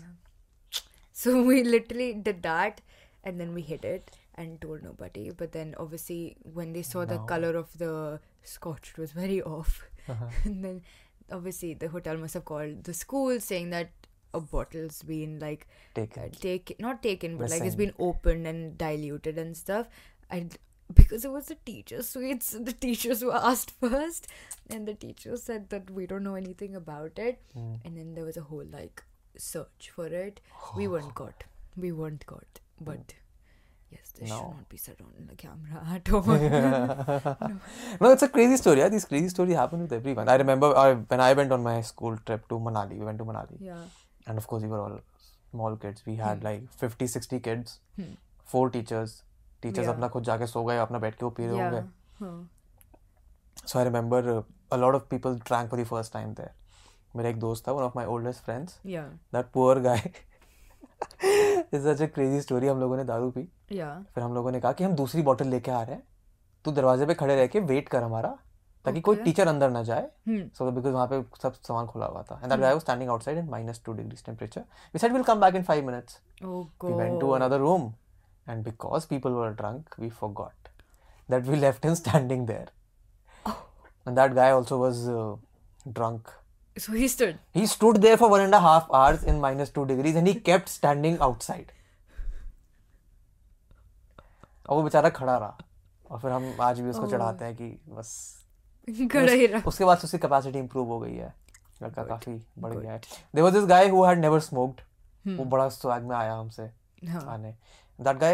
So we literally did that and then we hid it and told nobody. But then obviously when they saw the color of the scotch, it was very off. Uh-huh. and then obviously the hotel must have called the school saying that a bottle's been like taken uh, take not taken but like it's been opened and diluted and stuff. I because it was the teacher suites, the teachers were asked first, and the teacher said that we don't know anything about it. Hmm. And then there was a whole like search for it. We weren't caught. We weren't caught But yes, this No. should not be said on the camera at all. No, it's a crazy story. Yeah, these crazy stories happen with everyone. I remember I, when I went on my school trip to Manali. We went to Manali, yeah. and of course we were all small kids. We had like 50, 60 kids, Hmm. four teachers. Teachers Yeah. अपना खुद जाके सो गए अपना बैठ के वो P रहे Yeah. होंगे. Huh. So I remember uh, a lot of people drank for the first time there. मेरा एक दोस्त था, one of my oldest friends. Yeah. That poor such a crazy story हम लोगों ने दारू पी। या yeah. फिर हम लोगों ने कहा कि हम दूसरी बॉटल लेके आ रहे हैं। तू दरवाजे पे खड़े रह के वेट कर हमारा ताकि okay. कोई टीचर अंदर ना जाए। hmm. सो बिकॉज़ वहाँ पे सब सामान खुला हुआ था। And that guy was standing outside in minus two degrees temperature we said will come back in five minutes we went to another room and because people were drunk we forgot that we left him standing there and that guy also was drunk So he stood. he stood there for one and a half hours in minus two degrees and he kept standing outside और वो बेचारा खड़ा रहा और फिर हम आज भी उसको Oh. चढ़ाते हैं कि बस खड़ा ही रहा. उसके बाद उसकी कैपेसिटी इंप्रूव हो गई है लड़का काफ़ी बढ़ गया है there was this guy who had never smoked वो बड़ा स्वैग में आया हमसे हाँ. आने guy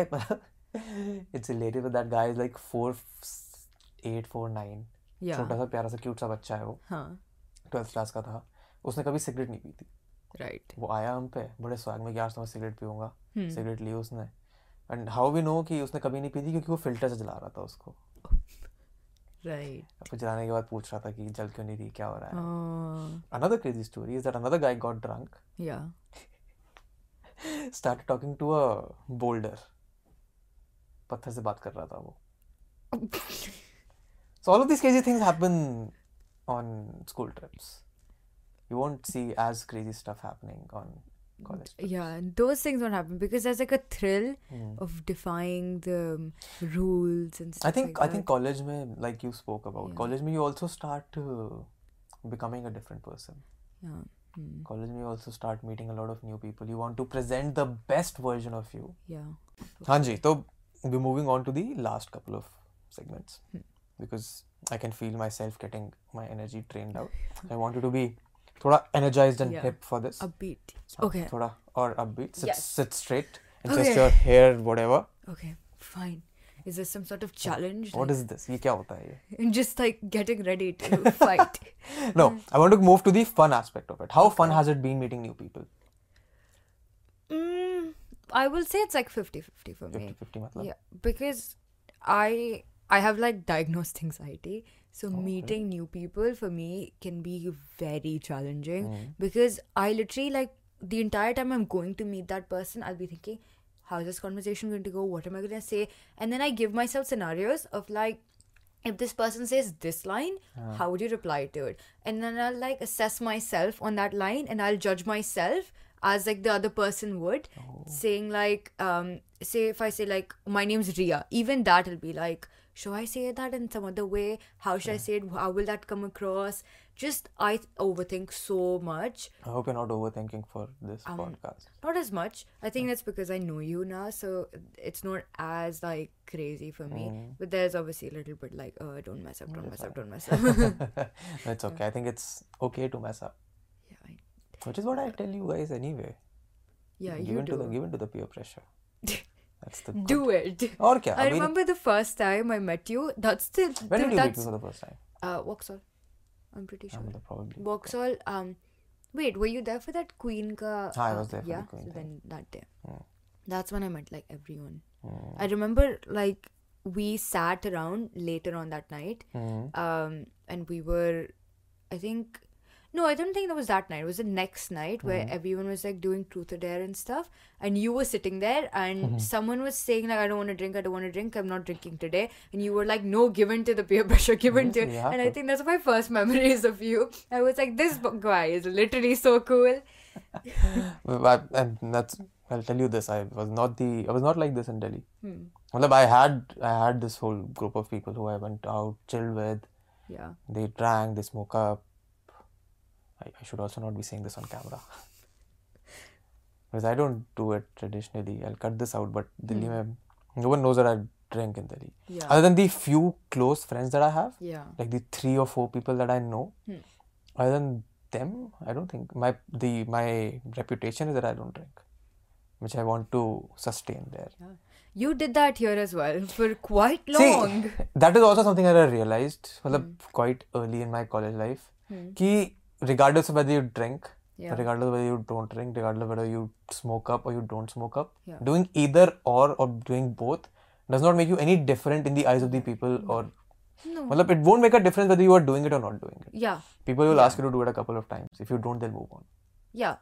it's hilarious but that guy is like four eight four nine Yeah. छोटा सा प्यारा सा क्यूट सा बच्चा है वो हाँ. ट्वेल्थ क्लास का था। उसने कभी सिगरेट नहीं पी थी। Right Right. वो आया हम पे बड़े स्वाग में तो मैं सिगरेट पीऊँगा। Hmm. सिगरेट ली उसने। एंड हाउ वी नो कि उसने कभी नहीं पी थी क्योंकि वो फ़िल्टर से जला रहा था उसको। Right Right. जलाने के बाद पूछ रहा था कि जल क्यों नहीं रही क्या हो रहा है। Another crazy story is that another guy got drunk. Yeah. started talking to a boulder. पत्थर से बात कर रहा था वो। So all of these crazy things happen on school trips. You won't see as crazy stuff happening on college. Trips. Yeah, those things won't happen because there's like a thrill mm. of defying the um, rules and stuff. I think like I think college may like you spoke about yeah. college may you also start to becoming a different person. Yeah. Mm. College may also start meeting a lot of new people. You want to present the best version of you. Yeah. Okay. Hanji, so we're moving on to the last couple of segments mm. because I can feel myself getting my energy drained out. I want you to be थोड़ा energized and Yeah. hip for this. Upbeat. हाँ, Okay. थोड़ा और upbeat. Sit, Yes. sit straight and Okay. just your hair whatever. Okay. Fine. Is this some sort of challenge? What is this? ये क्या होता है ये? is just like getting ready to fight? No, I want to move to the fun aspect of it. How fun has it been meeting new people? Mm, I will say it's like 50-50 for 50 me. 50 मतलब. Yeah, because I I have like diagnosed anxiety. So meeting new people for me can be very challenging because I literally like the entire time I'm going to meet that person, I'll be thinking, how is this conversation going to go? What am I gonna say? And then I give myself scenarios of like if this person says this line, how would you reply to it? And then I'll like assess myself on that line and I'll judge myself as like the other person would, saying like, um, say if I say like my name's Ria, even that will be like, should I say that in some other way? How should I say it? How will that come across? Just I overthink so much. I hope you're not overthinking for this Um, podcast. Not as much. I think that's because I know you now, so it's not as like crazy for me. But there's obviously a little bit like, oh, don't mess up, don't mess up, don't mess up. No, it's okay. I think it's okay to mess up. yeah, I, Which is what I tell you guys anyway. yeah, give you in to the do. give to the peer pressure. That's the good. Do it. Or kya? I remember the first time I met you. That's the. When the, did you meet me for the first time? Uh, Vauxhall. I'm pretty sure. Um, probably. Vauxhall. Um, wait, were you there for that Queen ka? I was there. yeah. The so then that day. Yeah. That's when I met like everyone. Hmm. I remember like we sat around later on that night, mm. um, and we were, I think no, I don't think that was that night. It was the next night where Mm-hmm. everyone was like doing truth or dare and stuff, and you were sitting there, and Mm-hmm. someone was saying like, "I don't want to drink. I don't want to drink. I'm not drinking today." And you were like, "No, given to the peer pressure. given Yes, to." you it." have And I think that's my first memories of you. I was like, "This guy is literally so cool." Well, I, and that's I'll tell you this I was not the I was not like this in Delhi Hmm. Matlab, I had I had this whole group of people who I went out chilled with Yeah. they drank they smoke up I, I should also not be saying this on camera because I don't do it traditionally. I'll cut this out, but Delhi hmm. mein, no one knows that I drink in Delhi. Yeah. Other than the few close friends that I have, yeah. like the three or four people that I know, mm. other than them, I don't think my the my reputation is that I don't drink, which I want to sustain there. Yeah. You did that here as well for quite long. See, that is also something that I realized, mm. quite early in my college life, mm. Ki regardless of whether you drink, Yeah. regardless of whether you don't drink, regardless of whether you smoke up or you don't smoke up, Yeah. doing either or or doing both does not make you any different in the eyes of the people or No. मतलब it won't make a difference whether you are doing it or not doing it. Yeah. People will Yeah. ask you to do it a couple of times. If you don't, they'll move on. Yeah.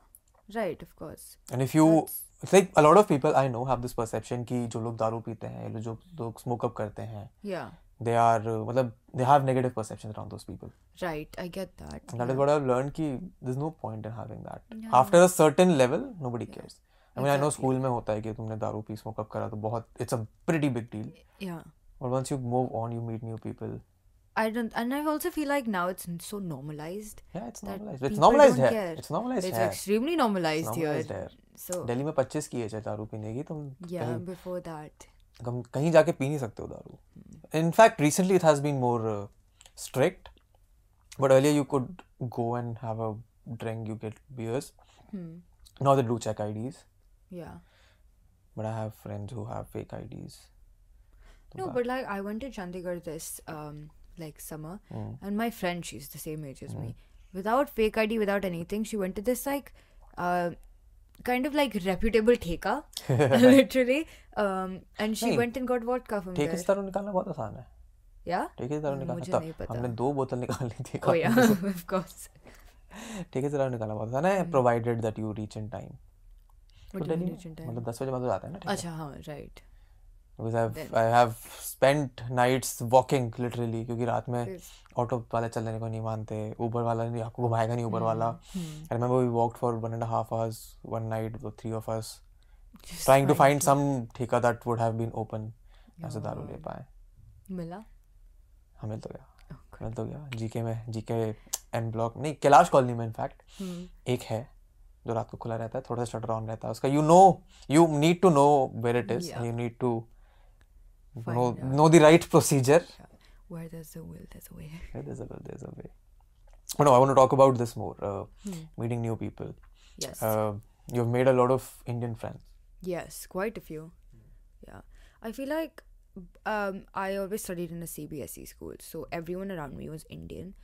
Right. Of course. And if you, That's- it's like a lot of people I know have this perception कि जो लोग दारू पीते हैं जो लोग smoke up करते हैं Yeah. They are uh, मतलब they have negative perceptions around those people. Right. I get that. And that is yeah. what I've learned कि there's no point in having that. Yeah. After a certain level, nobody yeah. cares. I mean, exactly. I know school में होता है कि तुमने दारू P smoke up करा तो बहुत it's a pretty big deal. Yeah. But once you move on, you meet new people. I don't, and I also feel like now it's so normalized. Yeah, it's normalized. It's normalized here. care. It's normalized It's here. extremely normalized, It's normalized, here. here. So Delhi में 25 की as है दारू पीने की तुम yeah, before that. कम कहीं जाके P नहीं सकते हो दारू in fact recently it has been more uh, strict but earlier you could go and have a drink you get beers Hmm. now they do check IDs Yeah. but I have friends who have fake IDs तो No, that- but like I went to Chandigarh this um like summer, Hmm. and my friend, she's the same age as me, without fake ID, without anything, she went to this like uh kind of like reputable theka, literally. Um, and she went and got vodka from there. दारू निकालना बहुत आसान है. ठेके मुझे निकालना नहीं तब पता। हमने दो बोतल निकाल ली थी Oh yeah, of course. ठेके निकालना बहुत आसान है provided that you reach in time तो do? मतलब 10 बजे बाद हो जाता है ना अच्छा हाँ right. क्योंकि रात में ऑटो वाले चलने को नहीं मानते ऊबर वाला नहीं आपको घुमाएगा नहीं ऊबर वाला। I remember we walk for one and half hours one night three of hours trying to find some ठेका that would have been open ऐसे दारू ले पाए। मिला? हाँ तो गया। Okay. तो गया। जीके में जीके एन ब्लॉक नहीं कैलाश कॉलोनी में इनफैक्ट एक है जो रात को खुला रहता है थोड़ा सा शटर ऑन रहता है। उसका you know you need to know where it is you need to Find know, out. know the right procedure. Where there's a will, there's a way. Where there's a will, there's a way. Oh, no, I want to talk about this more. Uh, hmm. Meeting new people. Yes. Uh, you've made a lot of Indian friends. Yes, quite a few. Yeah. I feel like um, I always studied in a CBSE school, so everyone around me was Indian.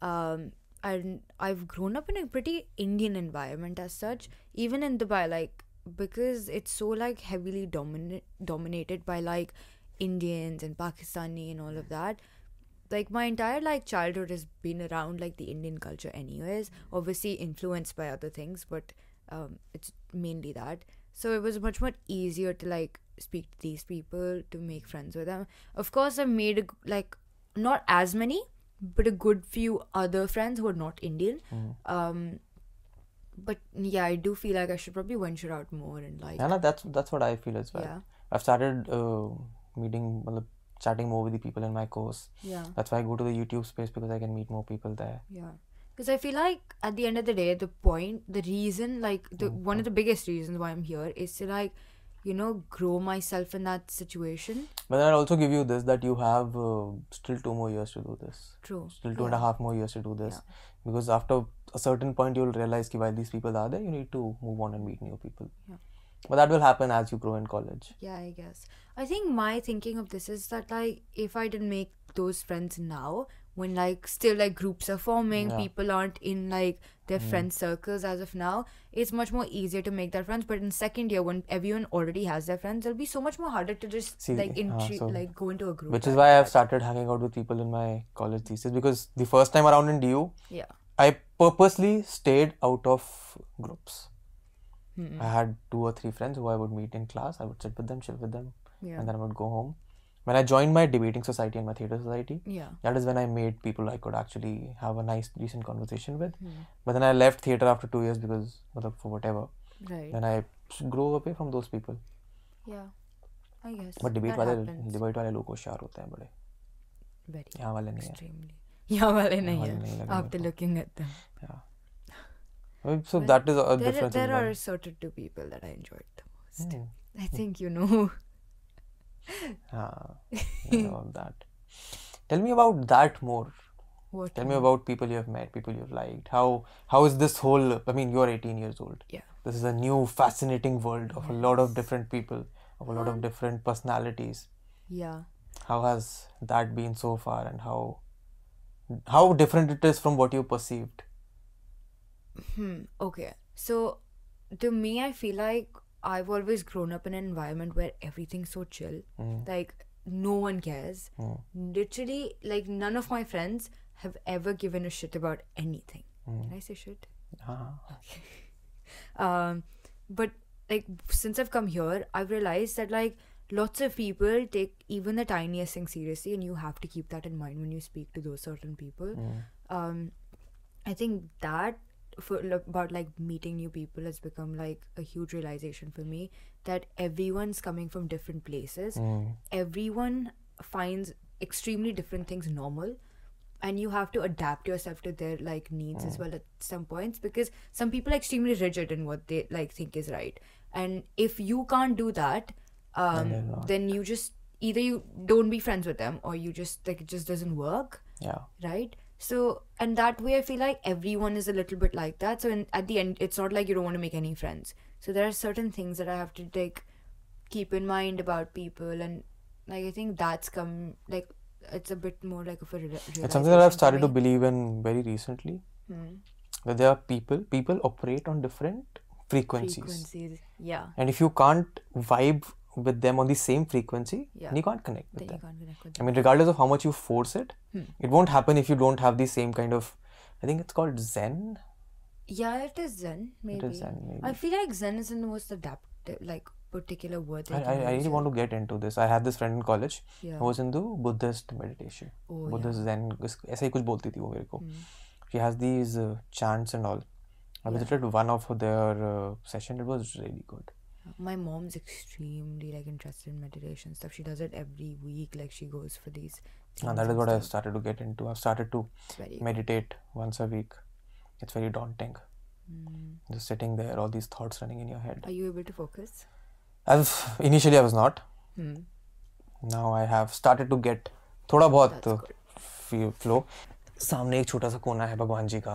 Um, and I've grown up in a pretty Indian environment as such, even in Dubai, like because it's so like heavily dominant dominated by like Indians and Pakistani and all of that. Like my entire like childhood has been around like the Indian culture anyways, obviously influenced by other things, but um, it's mainly that. So it was much more easier to like speak to these people to make friends with them. Of course, I've made a, like not as many, but a good few other friends who are not Indian. Um, but yeah, I do feel like I should probably venture out more and like yeah no, that's that's what i feel as well yeah, i've started uh, meeting chatting more with the people in my course. Yeah. That's why i go to the youtube space because i can meet more people there. Yeah. Because i feel like at the end of the day the point the reason like the mm-hmm. one of the mm. biggest reasons why i'm here is to like you know grow myself in that situation. But i'll also give you this that you have uh, still two more years to do this. True. Still two yeah. and a half more years to do this. Yeah. because after a certain point you'll realize that while these people are there you need to move on and meet new people. Yeah but that will happen as you grow in college Yeah, I guess. I think my thinking of this is that like if I didn't make those friends now, when like still like groups are forming, Yeah. Mm. people aren't in like their friend circles as of now, it's much more easier to make their friends. But in second year, when everyone already has their friends, it'll be so much more harder to just See, like uh, so- like go into a group. which is why i've started hanging out with people in my college thesis because the first time around in du Yeah. i purposely stayed out of groups Hmm. i had two or three friends who i would meet in class i would sit with them chill with them Yeah. and then i would go home when i joined my debating society and my theater society Yeah. that is when i made people i could actually have a nice decent conversation with Hmm. but then i left theater after two years because मतलब, for whatever Right. then i grew away from those people Yeah. I guess. but debate that वाले happens. debate वाले लोग होशियार होते हैं बड़े Very. यहाँ वाले नहीं है Extremely. Yeah, well, वाले नहीं नहीं है. लगे After मेरे को। looking at them. yeah Mean, so that is a there, difference there are certain two people that I enjoyed the most. Hmm. I think you know. Ah, you know that. Tell me about that more. What? Tell me about people you have met, people you've liked. How how is this whole? I mean, you're 18 years old. Yeah. This is a new, fascinating world of a lot of different people, of a lot of different personalities. Yeah. How has that been so far, and how how different it is from what you perceived? Hmm. Okay. So, to me, I feel like I've always grown up in an environment where everything's so chill. Like, no one cares. Literally, like, none of my friends have ever given a shit about anything. Can I say shit? Ah, um but like since i've come here i've realized that like lots of people take even the tiniest thing seriously and you have to keep that in mind when you speak to those certain people um i think that for about like meeting new people has become like a huge realization for me that everyone's coming from different places. Everyone finds extremely different things normal and you have to adapt yourself to their like needs as well at some points because some people are extremely rigid in what they like think is right. And if you can't do that um then you just either you don't be friends with them or you just like it just doesn't work. Yeah. right so and that way i feel like everyone is a little bit like that. So in, at the end it's not like you don't want to make any friends. So there are certain things that i have to like keep in mind about people and like i think that's come like it's a bit more like of a real- It's something that I've started to believe in very recently. Hmm. That there are people, people operate on different frequencies. frequencies yeah. And if you can't vibe with them on the same frequency, Yeah. then you can't connect with then you them. can't connect with I them mean, regardless of how much you force it, Hmm. it won't happen if you don't have the same kind of. I think it's called Zen. yeah it is zen maybe Zen, maybe. i feel like zen is the most adaptive like particular word I, that I, can I use really it. want to get into this. I had this friend in college Yeah. who was into Buddhist meditation. Oh, Buddhist Zen. इस- ऐसा ही कुछ बोलती थी वो मेरे को. Hmm. She has these uh, chants and all. I visited one of their uh, session. It was really good. my mom's extremely like interested in meditation stuff. She does it every week like she goes for these and that is what I started to get into. I've started to meditate once a week. It's very daunting. Mm. just sitting there all these thoughts running in your head. Are you able to focus? I've initially i was not. Hmm. now i have started to get thoda bahut flow. सामने एक छोटा सा कोना है भगवान जी का।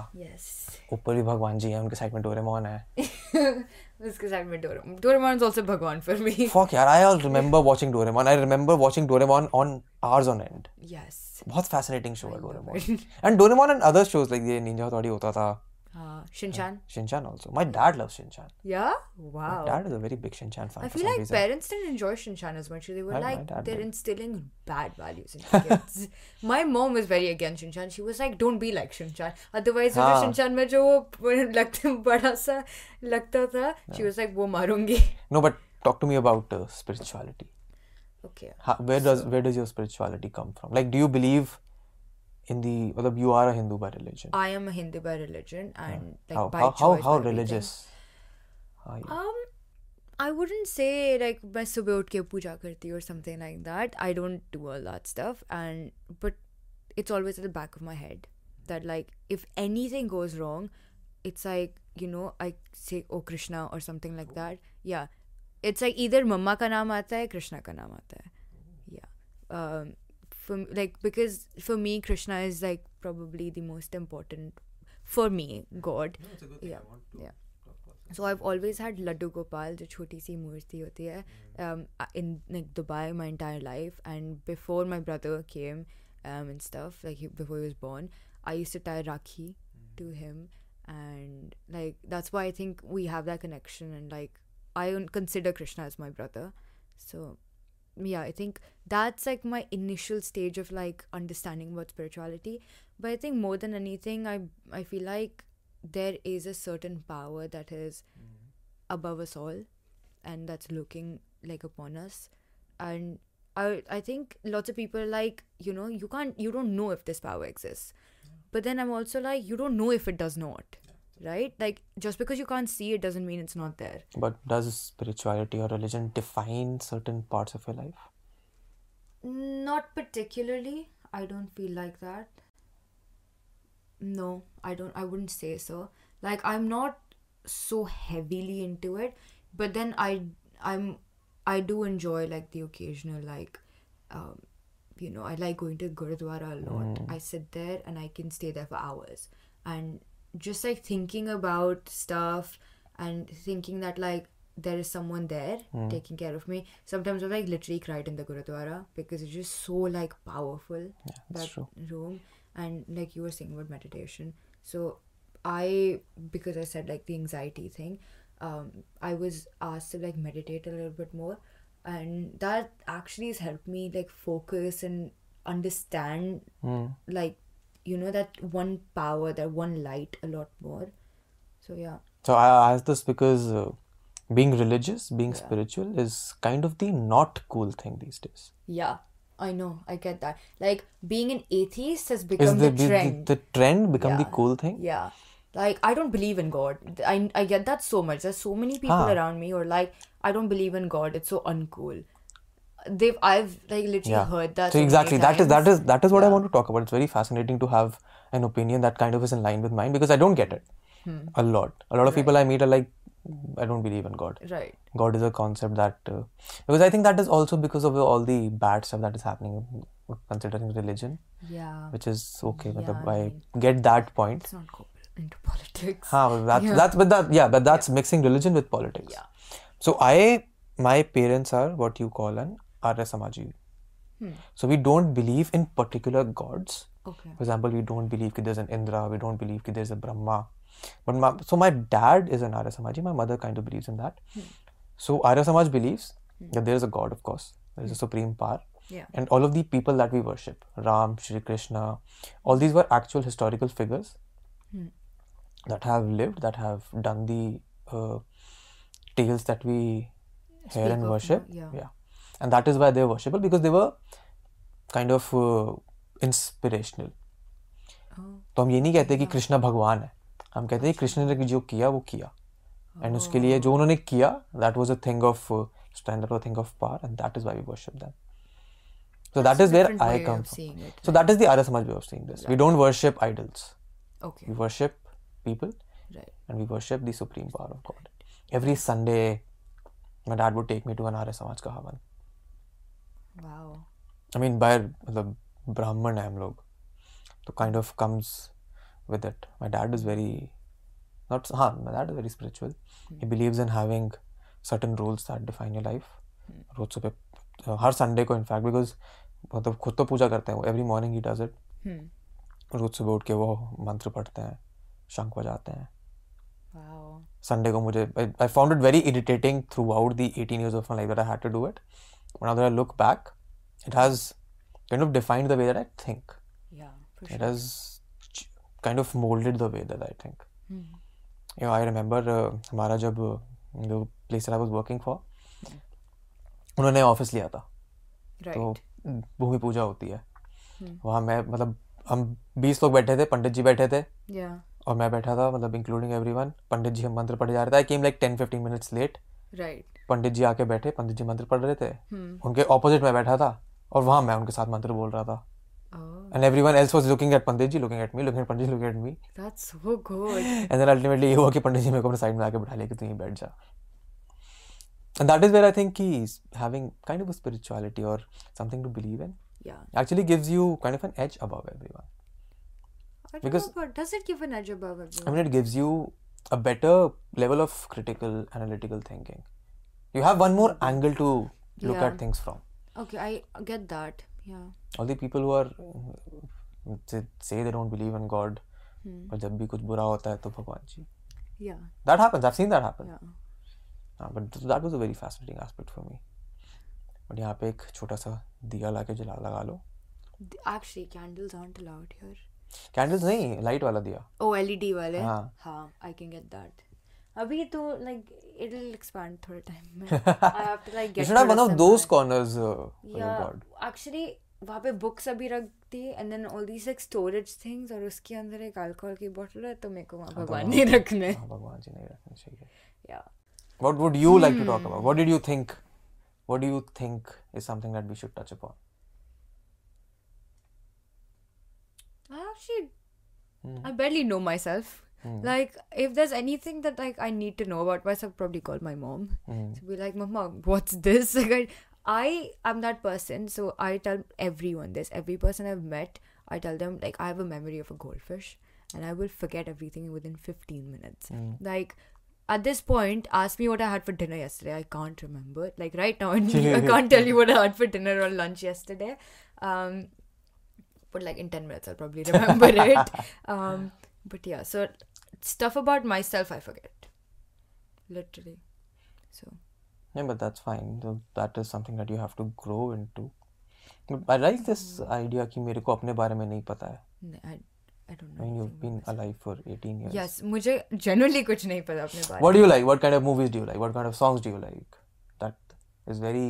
ऊपर yes. भी भगवान जी है उनके साइड में डोरेमोन है। उसके साइड में डोरेमोन डोरेमोन इज़ आल्सो भगवान फॉर मी फक यार I all remember watching Doraemon I remember watching Doraemon on hours on and yes बहुत फैसिनेटिंग शो है Doraemon. And Doraemon and other shows like ये ninja Hattori होता था। Uh, Shinchan. Shinchan also my dad loves Shinchan Yeah. my Wow. dad is a very big Shinchan fan I for feel some like reason parents didn't enjoy Shinchan as much. They were My- my like dad they're did. instilling bad values in kids. my mom was very against Shinchan. She was like, "Don't be like Shinchan." Otherwise, हाँ. if Shinchan में जो लगता बड़ा सा लगता था, she was like, "वो मारूंगी." no but talk to me about uh, spirituality Okay. How, where does where does your spirituality come from like do you believe in the मतलब you are a Hindu by religion I am a Hindu by religion and like how by how how, choice, how by everything. religious are you Um, I wouldn't say like मैं सुबह उठ के पूजा करती or something like that. I don't do all that stuff, and but it's always at the back of my head that like if anything goes wrong, it's like you know I say oh Krishna or something like that. Yeah, it's like either मम्मा का नाम आता है Krishna का नाम आता है. Yeah. Um, for like because for me Krishna is like probably the most important for me God. yeah. Yeah. So I've always had Laddu Gopal, जो छोटी सी मूर्ति होती है, um, in like Dubai my entire life. And before my brother came, um, and stuff like he, before he was born, I used to tie Rakhi to him, and like that's why I think we have that connection. And like I don't consider Krishna as my brother, so yeah, I think that's like my initial stage of like understanding about spirituality. But I think more than anything, I I feel like there is a certain power that is mm-hmm. above us all and that's looking like upon us. And i i think lots of people are like you know you can't you don't know if this power exists. But then i'm also like you don't know if it does not right like just because you can't see it doesn't mean it's not there but does spirituality or religion define certain parts of your life Not particularly. I don't feel like that. No, I don't. I wouldn't say so. Like I'm not so heavily into it, but then I I'm I do enjoy like the occasional like, um, you know, I like going to Gurudwara a lot. I sit there and I can stay there for hours, and just like thinking about stuff and thinking that like there is someone there taking care of me. Sometimes I've like literally cried in the Gurudwara because it's just so like powerful that's that true. room. And like you were saying about meditation. So i because i said like the anxiety thing um i was asked to like meditate a little bit more. And that actually has helped me like focus and understand like you know that one power that one light a lot more so yeah So I asked this because uh, being religious, being spiritual is kind of the not cool thing these days. yeah i know i get that like being an atheist has become the, the, the, trend the trend become the cool thing? Yeah. Like I don't believe in God. I I get that so much. There's so many people Huh. around me who are like, I don't believe in God. It's so uncool. They've I've like literally Yeah. heard that. So exactly that is that is that is what I want to talk about. It's very fascinating to have an opinion that kind of is in line with mine because I don't get it Hmm. a lot. A lot of people I meet are like, I don't believe in God. right. God is a concept that uh, because I think that is also because of all the bad stuff that is happening considering religion, Yeah. which is okay. But Yeah, I I get that point. It's not go into politics. Huh, but that's Yeah. that's but that yeah, but that's mixing religion with politics. Yeah. So I my parents are what you call an Arya Samaji. Hmm. So we don't believe in particular gods. Okay. For example, we don't believe that there's an Indra, we don't believe that there's a Brahma. But my, so my dad is an Arya Samaji, my mother kind of believes in that. So Arya Samaj believes that there is a God, of course, there is a supreme power. Yeah. And all of the people that we worship, Ram, Shri Krishna, all these were actual historical figures that have lived, that have done the uh, tales that we hear Speak and of, worship. yeah. and that is why they were worshipable because they were kind of uh, inspirational. तो हम ये नहीं कहते कि कृष्णा भगवान है। हम कहते हैं कृष्ण ने जो किया वो किया। एंड उसके लिए जो उन्होंने किया that was a thing of standard thing of par and that is why worship them so that is where I come so that is the Arya way of seeing this we don't worship idols we worship people and we worship the supreme of god every Sunday my dad would take me to an Arya Samaj का हवन I mean by मतलब ब्राह्मण है हम लोग तो kind of comes with it my dad is very not हाँ my dad is very spiritual he believe in having certain rules that define your life रोज सुबह हर संडे को इनफैक्ट बिकॉज़ मतलब खुद तो पूजा करते हैं वो every morning he does it रोज सुबह उठ के वो मंत्र पढ़ते हैं शंख बजाते हैं। संडे को मुझे I found it very irritating throughout the eighteen years of my life I had to do it That I look back, it has kind of defined the way that I think. Yeah. For It sure. has kind of molded the way that I think. Hmm. You know, I remember uh, हमारा जब uh, the place that I was working for, उन्होंने office लिया था Right. तो भूमि पूजा होती है वहाँ मैं मतलब हम 20 लोग बैठे थे पंडित जी बैठे थे Yeah. और मैं बैठा था मतलब इंक्लूडिंग एवरीवन पंडित जी हम मंत्र पढ़े जा रहे थे I came like 10 15 minutes late Right. Pandit ji आके बैठे पंडित जी मंत्र पढ़ रहे थे Hmm. उनके ऑपोजिट में बैठा था और वहाँ मैं उनके साथ मंत्र बोल रहा था Oh, and everyone else was looking at pandit ji looking at me looking at pandit ji looking at that's so good. And then ultimately ये हुआ कि पंडित जी मेरे को अपने साइड में आके बैठा लिया कि तू यहीं बैठ जा and that is where I think कि हैविंग काइंड ऑफ़ स्पिरिचुअलिटी और something to believe in Yeah. actually gives you kind of an edge above everyone I don't Because- know, but does it give an edge above I mean, it gives you a better level of critical, analytical thinking. You have one more angle to look Yeah. at things from. Okay, I get that. Yeah. All the people who are uh, say, say they don't believe in God, और जब भी कुछ बुरा होता है तो भगवान जी Yeah. that happens I've seen that happen Yeah. हाँ, but that was a very fascinating aspect for me but यहाँ पे एक छोटा सा दिया लाके जला लगा लो The- Actually, candles aren't allowed here. Candles नहीं लाइट वाला दिया Oh, LED वाले. हाँ। हाँ, I can get that. अभी तो लाइक इट विल एक्सपैंड थोड़े टाइम में. I have to like get one of those corners yeah actually वहाँ पे बुक्स अभी रखती and then all these like storage things और उसके अंदर एक अल्कोहल की बोतल है तो मेरे को वहाँ भगवान नहीं रखने। भगवान जी नहीं रखने चाहिए या what would you like to talk about what did you think what do you think is something that we should touch upon I actually I barely know myself Like if there's anything that like I need to know about myself, probably call my mom. Mm. To be like, Mama, what's this? Like I, I am that person, so I tell everyone this. Every person I've met, I tell them like I have a memory of a goldfish, and I will forget everything within 15 minutes. Mm. Like at this point, ask me what I had for dinner yesterday. I can't remember. Like right now, I can't tell you what I had for dinner or lunch yesterday. Um, but like in 10 minutes, I'll probably remember it. Um, but yeah, so stuff about myself, I forget. Literally. So Yeah, but that's fine. So that is something that you have to grow into. But I like this idea कि मेरे को अपने बारे में नहीं पता है. n- I, I don't I know. mean, you've anything been about alive for 18 years. myself. Yes, मुझे genuinely कुछ नहीं पता अपने बारे What do you like? What kind of movies do you like? What kind of songs do you like? That is very.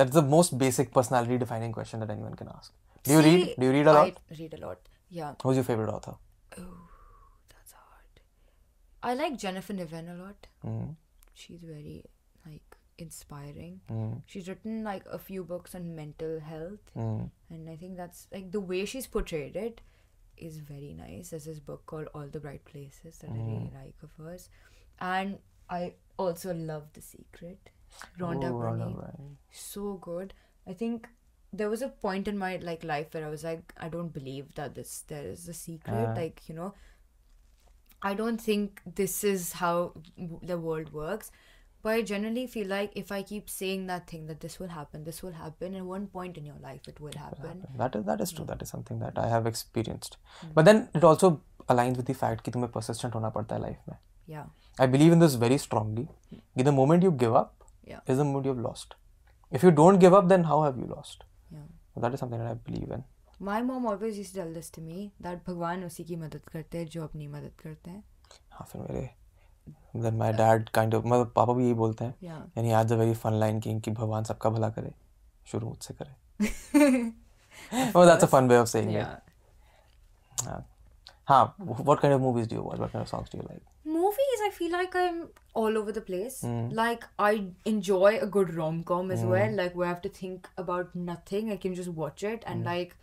That's the most basic personality defining question that anyone can ask. Do you read? See, Do you read a lot? I read a lot. Yeah. Who's your favorite author? That's hard. I like Jennifer Niven a lot. Mm. She's very like inspiring. Mm. She's written like a few books on mental health, Mm. and I think that's like the way she's portrayed it is very nice. There's this book called All the Bright Places that I really like of hers, and I also love The Secret. Rhonda Oh, Byrne, Byrne. so good. I think there was a point in my like life where I was like, I don't believe that this there is a secret. Ah. Like you know, I don't think this is how w- the world works. But I generally feel like if I keep saying that thing that this will happen, this will happen, at one point in your life it will happen. That is that is true. That is something that I have experienced. But then it also aligns with the fact कि तुम्हें persistent होना पड़ता है life में. Yeah. I believe in this very strongly. कि The moment you give up Yeah. is the moment you've lost. If you don't give up, then how have you lost? Yeah. So that is something that I believe in. Mom always used to tell this to me that भगवान उसी की मदद करते हैं जो अपनी मदद करते हैं. हाँ फिर मेरे then my dad kind of मतलब पापा भी यही बोलते हैं and he adds a very fun line कि भगवान सबका भला करे शुरू मुझसे करे oh that's a fun way of saying Yeah. it हाँ हाँ what kind of movies do you watch what kind of songs do you like movies i feel like i'm all over the place Hmm. like i enjoy a good rom-com as well like where i have to think about nothing i can just watch it Hmm. and like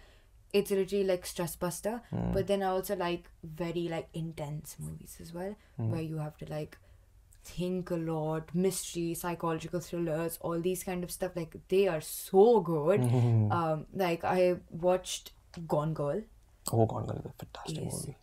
it's literally like stress buster but then i also like very like intense movies as well Hmm. where you have to like think a lot mystery psychological thrillers all these kind of stuff like they are so good. Hmm. um like i watched gone girl. Oh Gone Girl is a fantastic Is movie.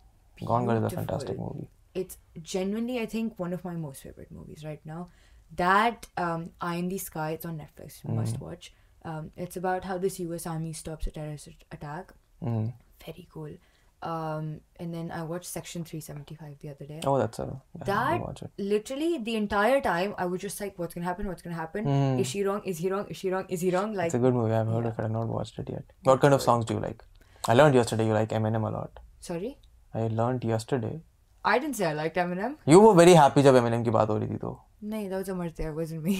Gone Girl is a fantastic movie. It's genuinely i think one of my most favorite movies right now. That um eye in the sky it's on netflix you must watch um it's about how this us army stops a terrorist attack mm. very cool um and then i watched section 375 the other day oh that's a yeah, I that watch it literally the entire time i was just like what's gonna happen what's gonna happen is she wrong is he wrong is she wrong is he wrong like it's a good movie I've heard of it I've not watched it yet what kind of songs do you like I learned yesterday you like Eminem a lot sorry I learned yesterday i didn't say i liked eminem you were very happy जब Eminem की बात हो रही थी तो no that was amartya it wasn't me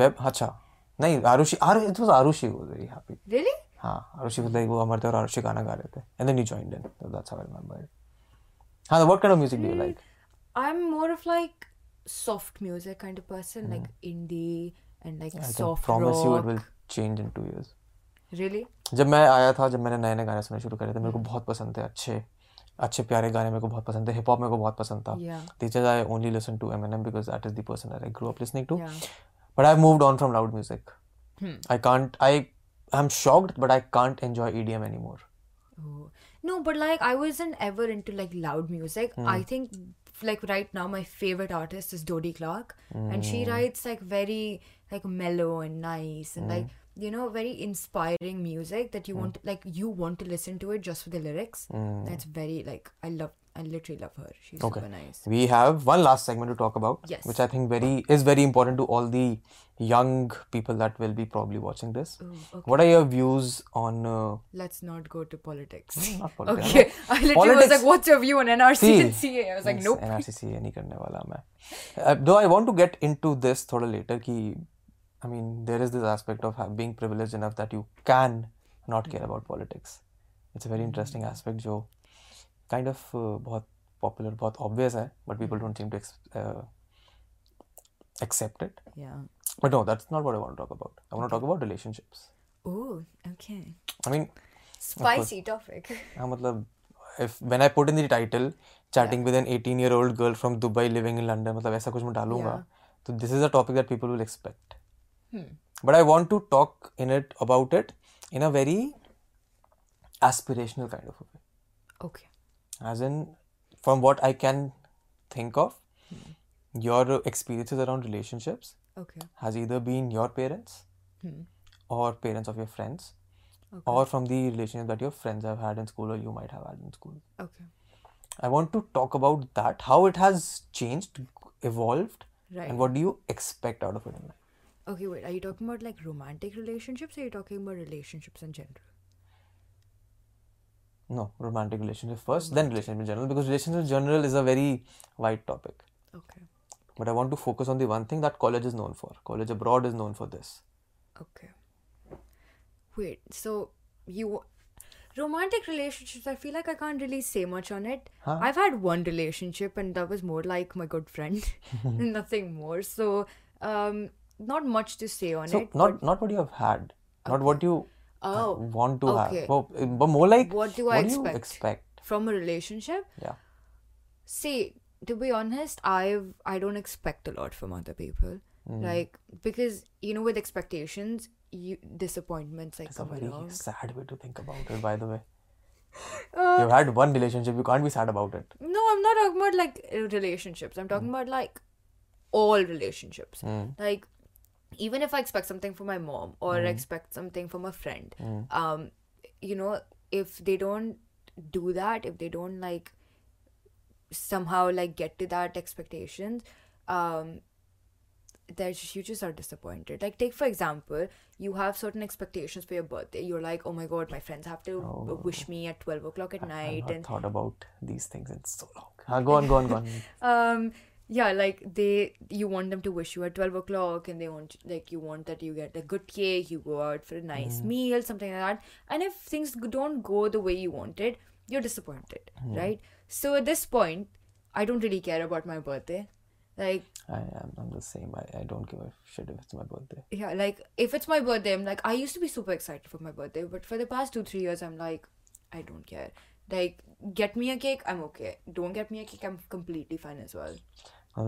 web अच्छा नहीं Arushi are it was Arushi was very happy really हाँ आरुषि वाज लाइक वो हमारे और आरुषि गाना गा रहे थे. And then he joined in so that's how I remember हाँ what kind of music do you like I am more of like soft music kind of person like indie and like soft rock promise you it will change in 2 years really जब मैं आया था जब मैंने नए नए गाने सुनने शुरू करे थे मेरे को बहुत पसंद थे अच्छे अच्छे प्यारे गाने मेरे को बहुत पसंद थे हिप हॉप मेरे को बहुत पसंद था। Teachers I only listen to Eminem because that is the person I grow up listening to but I've moved on from loud music. Hmm. I can't I I'm shocked but I can't enjoy EDM anymore. Oh. No, but like I wasn't ever into like loud music. Hmm. I think like right now my favorite artist is Dodie Clark. And she hmm. writes like very like mellow and nice and like you know very inspiring music that you want like you want to listen to it just for the lyrics. That's very like I love I literally love her. She's Okay. super nice. we have one last segment to talk about Yes. which I think very is very important to all the young people that will be probably watching this Ooh, okay. what are your views on uh, Let's not go to politics. not politics, Okay. I literally was Politics- like, what's your view on NRC See, and CA? I was like, Yes, nope. NRCC नहीं करने वाला मैं uh, though I want to get into this थोड़ा later कि I mean there is this aspect of have, being privileged enough that you can not care about politics it's a very interesting aspect जो kind of uh, बहुत popular बहुत obvious है but people don't seem to ex- uh, accept it Yeah. but no that's not what I want to talk about I want to talk about relationships Oh, okay. I mean Spicy topic. हाँ मतलब if when I put in the title chatting with an 18 year old girl from Dubai living in London मतलब ऐसा कुछ मैं डालूंगा Yeah. तो this is a topic that people will expect Hmm. but I want to talk in it about it in a very aspirational kind of a way Okay. as in from what I can think of your experiences around relationships Okay. has either been your parents Hmm. or parents of your friends Okay. or from the relationship that your friends have had in school or you might have had in school Okay. I want to talk about that, how it has changed, evolved, Right. and what do you expect out of it in life. Okay, wait. Are you talking about like romantic relationships or are you talking about relationships in general? No, romantic relationship first, then relationship in general, because relationship in general is a very wide topic. Okay. But I want to focus on the one thing that college is known for. College abroad is known for this. Okay. Wait, so you romantic relationships, I feel like I can't really say much on it. Huh? I've had one relationship and that was more like my good friend. Nothing more. So um not much to say on So it. not not what you have had, not what you Oh, want to okay. have, but, but more like What do I what do you expect? expect? from a relationship? Yeah. See, to be honest, I've I don't expect a lot from other people. Hmm. Like because you know with expectations, you disappointments like a come very along. sad way to think about it, by the way. Uh, You've had one relationship, you can't be sad about it. No, I'm not talking about like relationships. I'm talking about like all relationships. Mm. Like even if I expect something from my mom or expect something from a friend, um, you know, if they don't do that, if they don't like somehow like get to that expectations, um, there's you just are disappointed. Like take for example, you have certain expectations for your birthday. You're like, oh my god, my friends have to Oh. wish me at twelve o'clock at I've night, not and thought about these things in so long. Uh, go on, go on, go on. um yeah like they you want them to wish you at 12 o'clock and they want like you want that you get a good cake you go out for a nice mm. meal something like that. And if things don't go the way you wanted you're disappointed hmm. right? So at this point i don't really care about my birthday. Like I am I'm the same. I, I don't give a shit if it's my birthday. yeah like if it's my birthday i'm like i used to be super excited for my birthday but for the past two three years i'm like i don't care. Like get me a cake i'm okay. Don't get me a cake i'm completely fine as well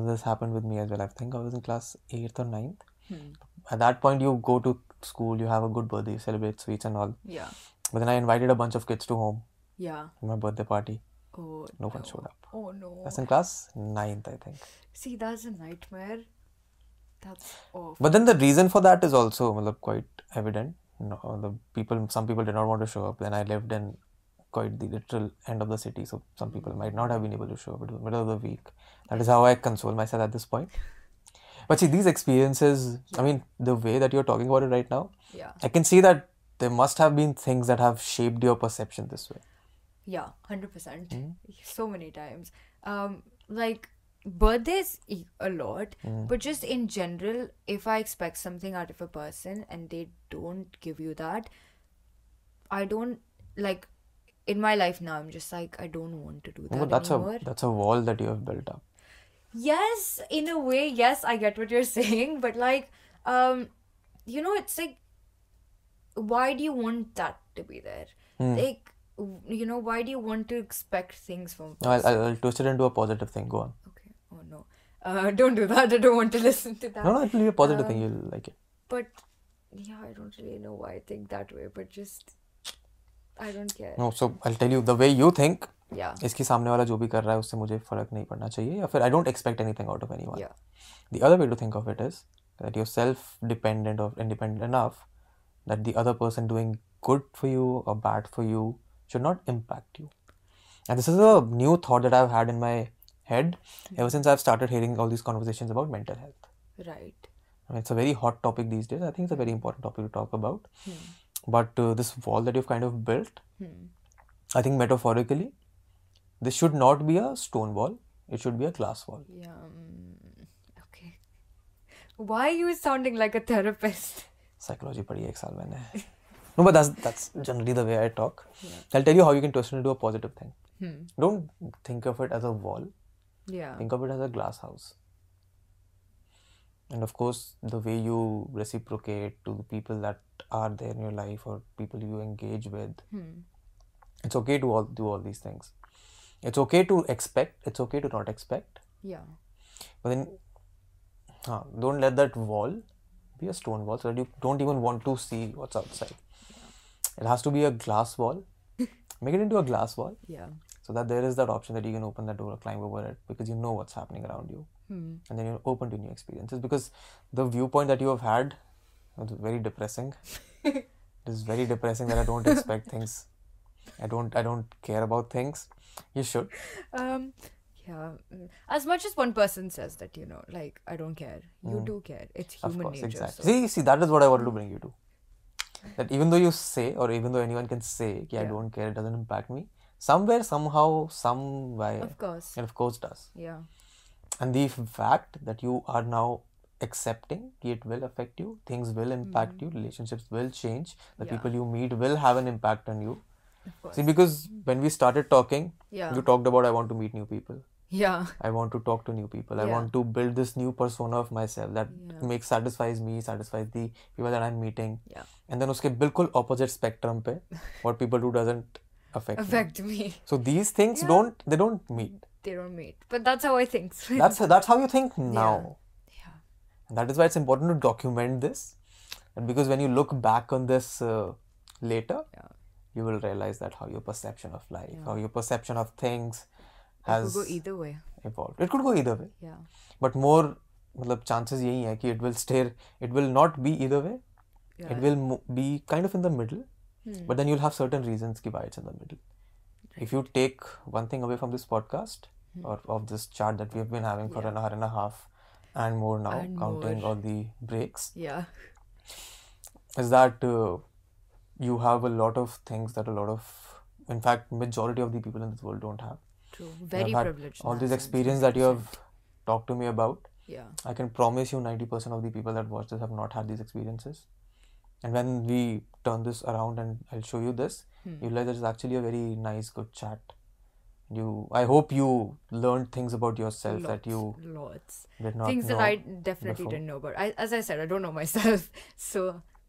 this happened with me as well. I think I was in class 8th or 9th. Hmm. At that point, you go to school, you have a good birthday, you celebrate sweets and all. yeah But then I invited a bunch of kids to home yeah for my birthday party. Oh No one showed up. Oh no. That's in class 9th, I think. See, that's a nightmare. That's awful. But then the reason for that is also quite evident. No, the people, some people did not want to show up. Then I lived in quite the literal end of the city, so some people might not have been able to show up. It was middle of the week. That is how I console myself at this point. But see, these experiences, I mean, the way that you're talking about it right now, yeah. I can see that there must have been things that have shaped your perception this way. Yeah, 100%. Hmm? So many times. Um, like, birthdays a lot, Hmm. but just in general, if I expect something out of a person and they don't give you that, I don't, like, in my life now, I'm just like, I don't want to do that But that's anymore. a that's a wall that you have built up. yes in a way yes i get what you're saying but like um you know it's like why do you want that to be there Hmm. like you know why do you want to expect things from No, I'll, I'll, I'll twist it into a positive thing. Go on. okay oh no uh don't do that i don't want to listen to that No, no, it'll be a positive Um, thing. You'll like it. but yeah i don't really know why i think that way but just i don't care No, so I'll tell you the way you think. yeah इसके सामने वाला जो भी कर रहा है उससे मुझे फर्क नहीं पड़ना चाहिए या फिर I don't expect anything out of anyone yeah The other way to think of it is that you're self dependent or independent enough that the other person doing good for you or bad for you should not impact you. And this is a new thought that I've had in my head ever since I've started hearing all these conversations about mental health. right I mean, it's a very hot topic these days. I think it's a very important topic to talk about. But uh, this wall that you've kind of built, hmm. I think metaphorically, this should not be a stone wall. It should be a glass wall. yeah mm, okay why are you sounding like a therapist Psychology पढ़ी है एक साल मैंने. No, but that's that's generally the way I talk. I'll tell you how you can twist it into a positive thing. hmm. Don't think of it as a wall. yeah Think of it as a glass house. And of course, the way you reciprocate to the people that are there in your life or people you engage with, hmm. it's okay to all do all these things. it's okay to expect it's okay to not expect Yeah. but then huh, don't let that wall be a stone wall so that you don't even want to see what's outside it has to be a glass wall make it into a glass wall Yeah. so that there is that option that you can open that door or climb over it because you know what's happening around you Hmm. and then you're open to new experiences because the viewpoint that you have had was very depressing it is very depressing that i don't expect things i don't i don't care about things you should Um, yeah. mm, As much as one person says that, you know, like, I don't care, you do care. It's of human course nature. exactly so- see see that is what i wanted to bring you to that even though you say or even though anyone can say yeah, i don't care it doesn't impact me somewhere somehow some way Of course. it of course does Yeah and the fact that you are now accepting it will affect you things will impact mm. you relationships will change the yeah. people you meet will have an impact on you see because when we started talking yeah. you talked about i want to meet new people yeah i want to talk to new people yeah. i want to build this new persona of myself that yeah. makes satisfies me satisfies the people that i'm meeting yeah and then uske bilkul opposite spectrum pe what people do doesn't affect affect me, me. so these things yeah. don't they don't meet They don't meet. But that's how I think. that's that's how you think now yeah. And that is why it's important to document this. And because when you look back on this uh, later, Yeah. you will realize that how your perception of life, Yeah. how your perception of things It has could go either way. evolved. It could go either way. Yeah. But more मतलब chances यही है कि it will stay, it will not be either way. Yeah. It will mo- be kind of in the middle. Hmm. But then you'll have certain reasons ki why it's in the middle. If you take one thing away from this podcast or of this chat that we have been having for. Yeah. an hour and a half and more now, And counting more. all the breaks, Yeah. is that uh, you have a lot of things that a lot of in fact majority of the people in this world don't have True. Very privileged. all this experience that you have talked to me about Yeah. i can promise you 90% of the people that watch this have not had these experiences and when we turn this around and i'll show you this Hmm. you realize it's actually a very nice good chat you i hope you learned things about yourself that Lots, you lots. did not Things know that I definitely before. didn't know about. I, as I said, I don't know myself. So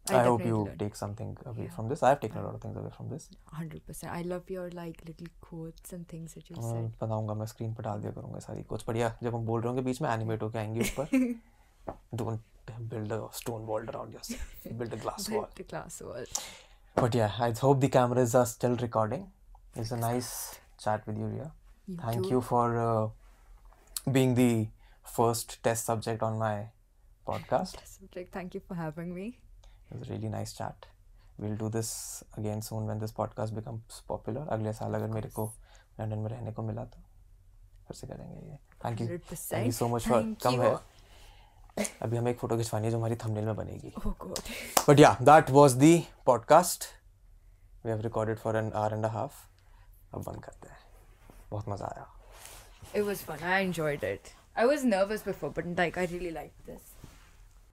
I, I, hope definitely you learned. take something away Yeah. from this i've taken a lot of things away from this 100%. I love your like little quotes and things that you मैं said. बताऊंगा मैं screen पर डाल दिया करूंगा सारी कुछ बढ़िया जब हम बोल रहे होंगे बीच में एनिमेट होके आएंगे ऊपर don't build a stone wall around yourself build a glass wall The class was. but yeah I hope the cameras are still recording it's a nice chat with you Ria You thank too. you for uh, being the first test subject on my podcast Subject. Thank you for having me. it was a really nice chat we'll do this again soon when this podcast becomes popular अगले साल अगर मेरे को London में रहने को मिला तो फिर से करेंगे ये thank you 100%. Thank you so much for Thank come you. अभी हमें एक फ़ोटो खिंचवानी है जो हमारी थंबनेल में बनेगी बट या that was the podcast we have recorded for an hour and half अब बंद करते हैं बहुत मज़ा आया It was fun. I enjoyed it. I was nervous before, but like I really liked this.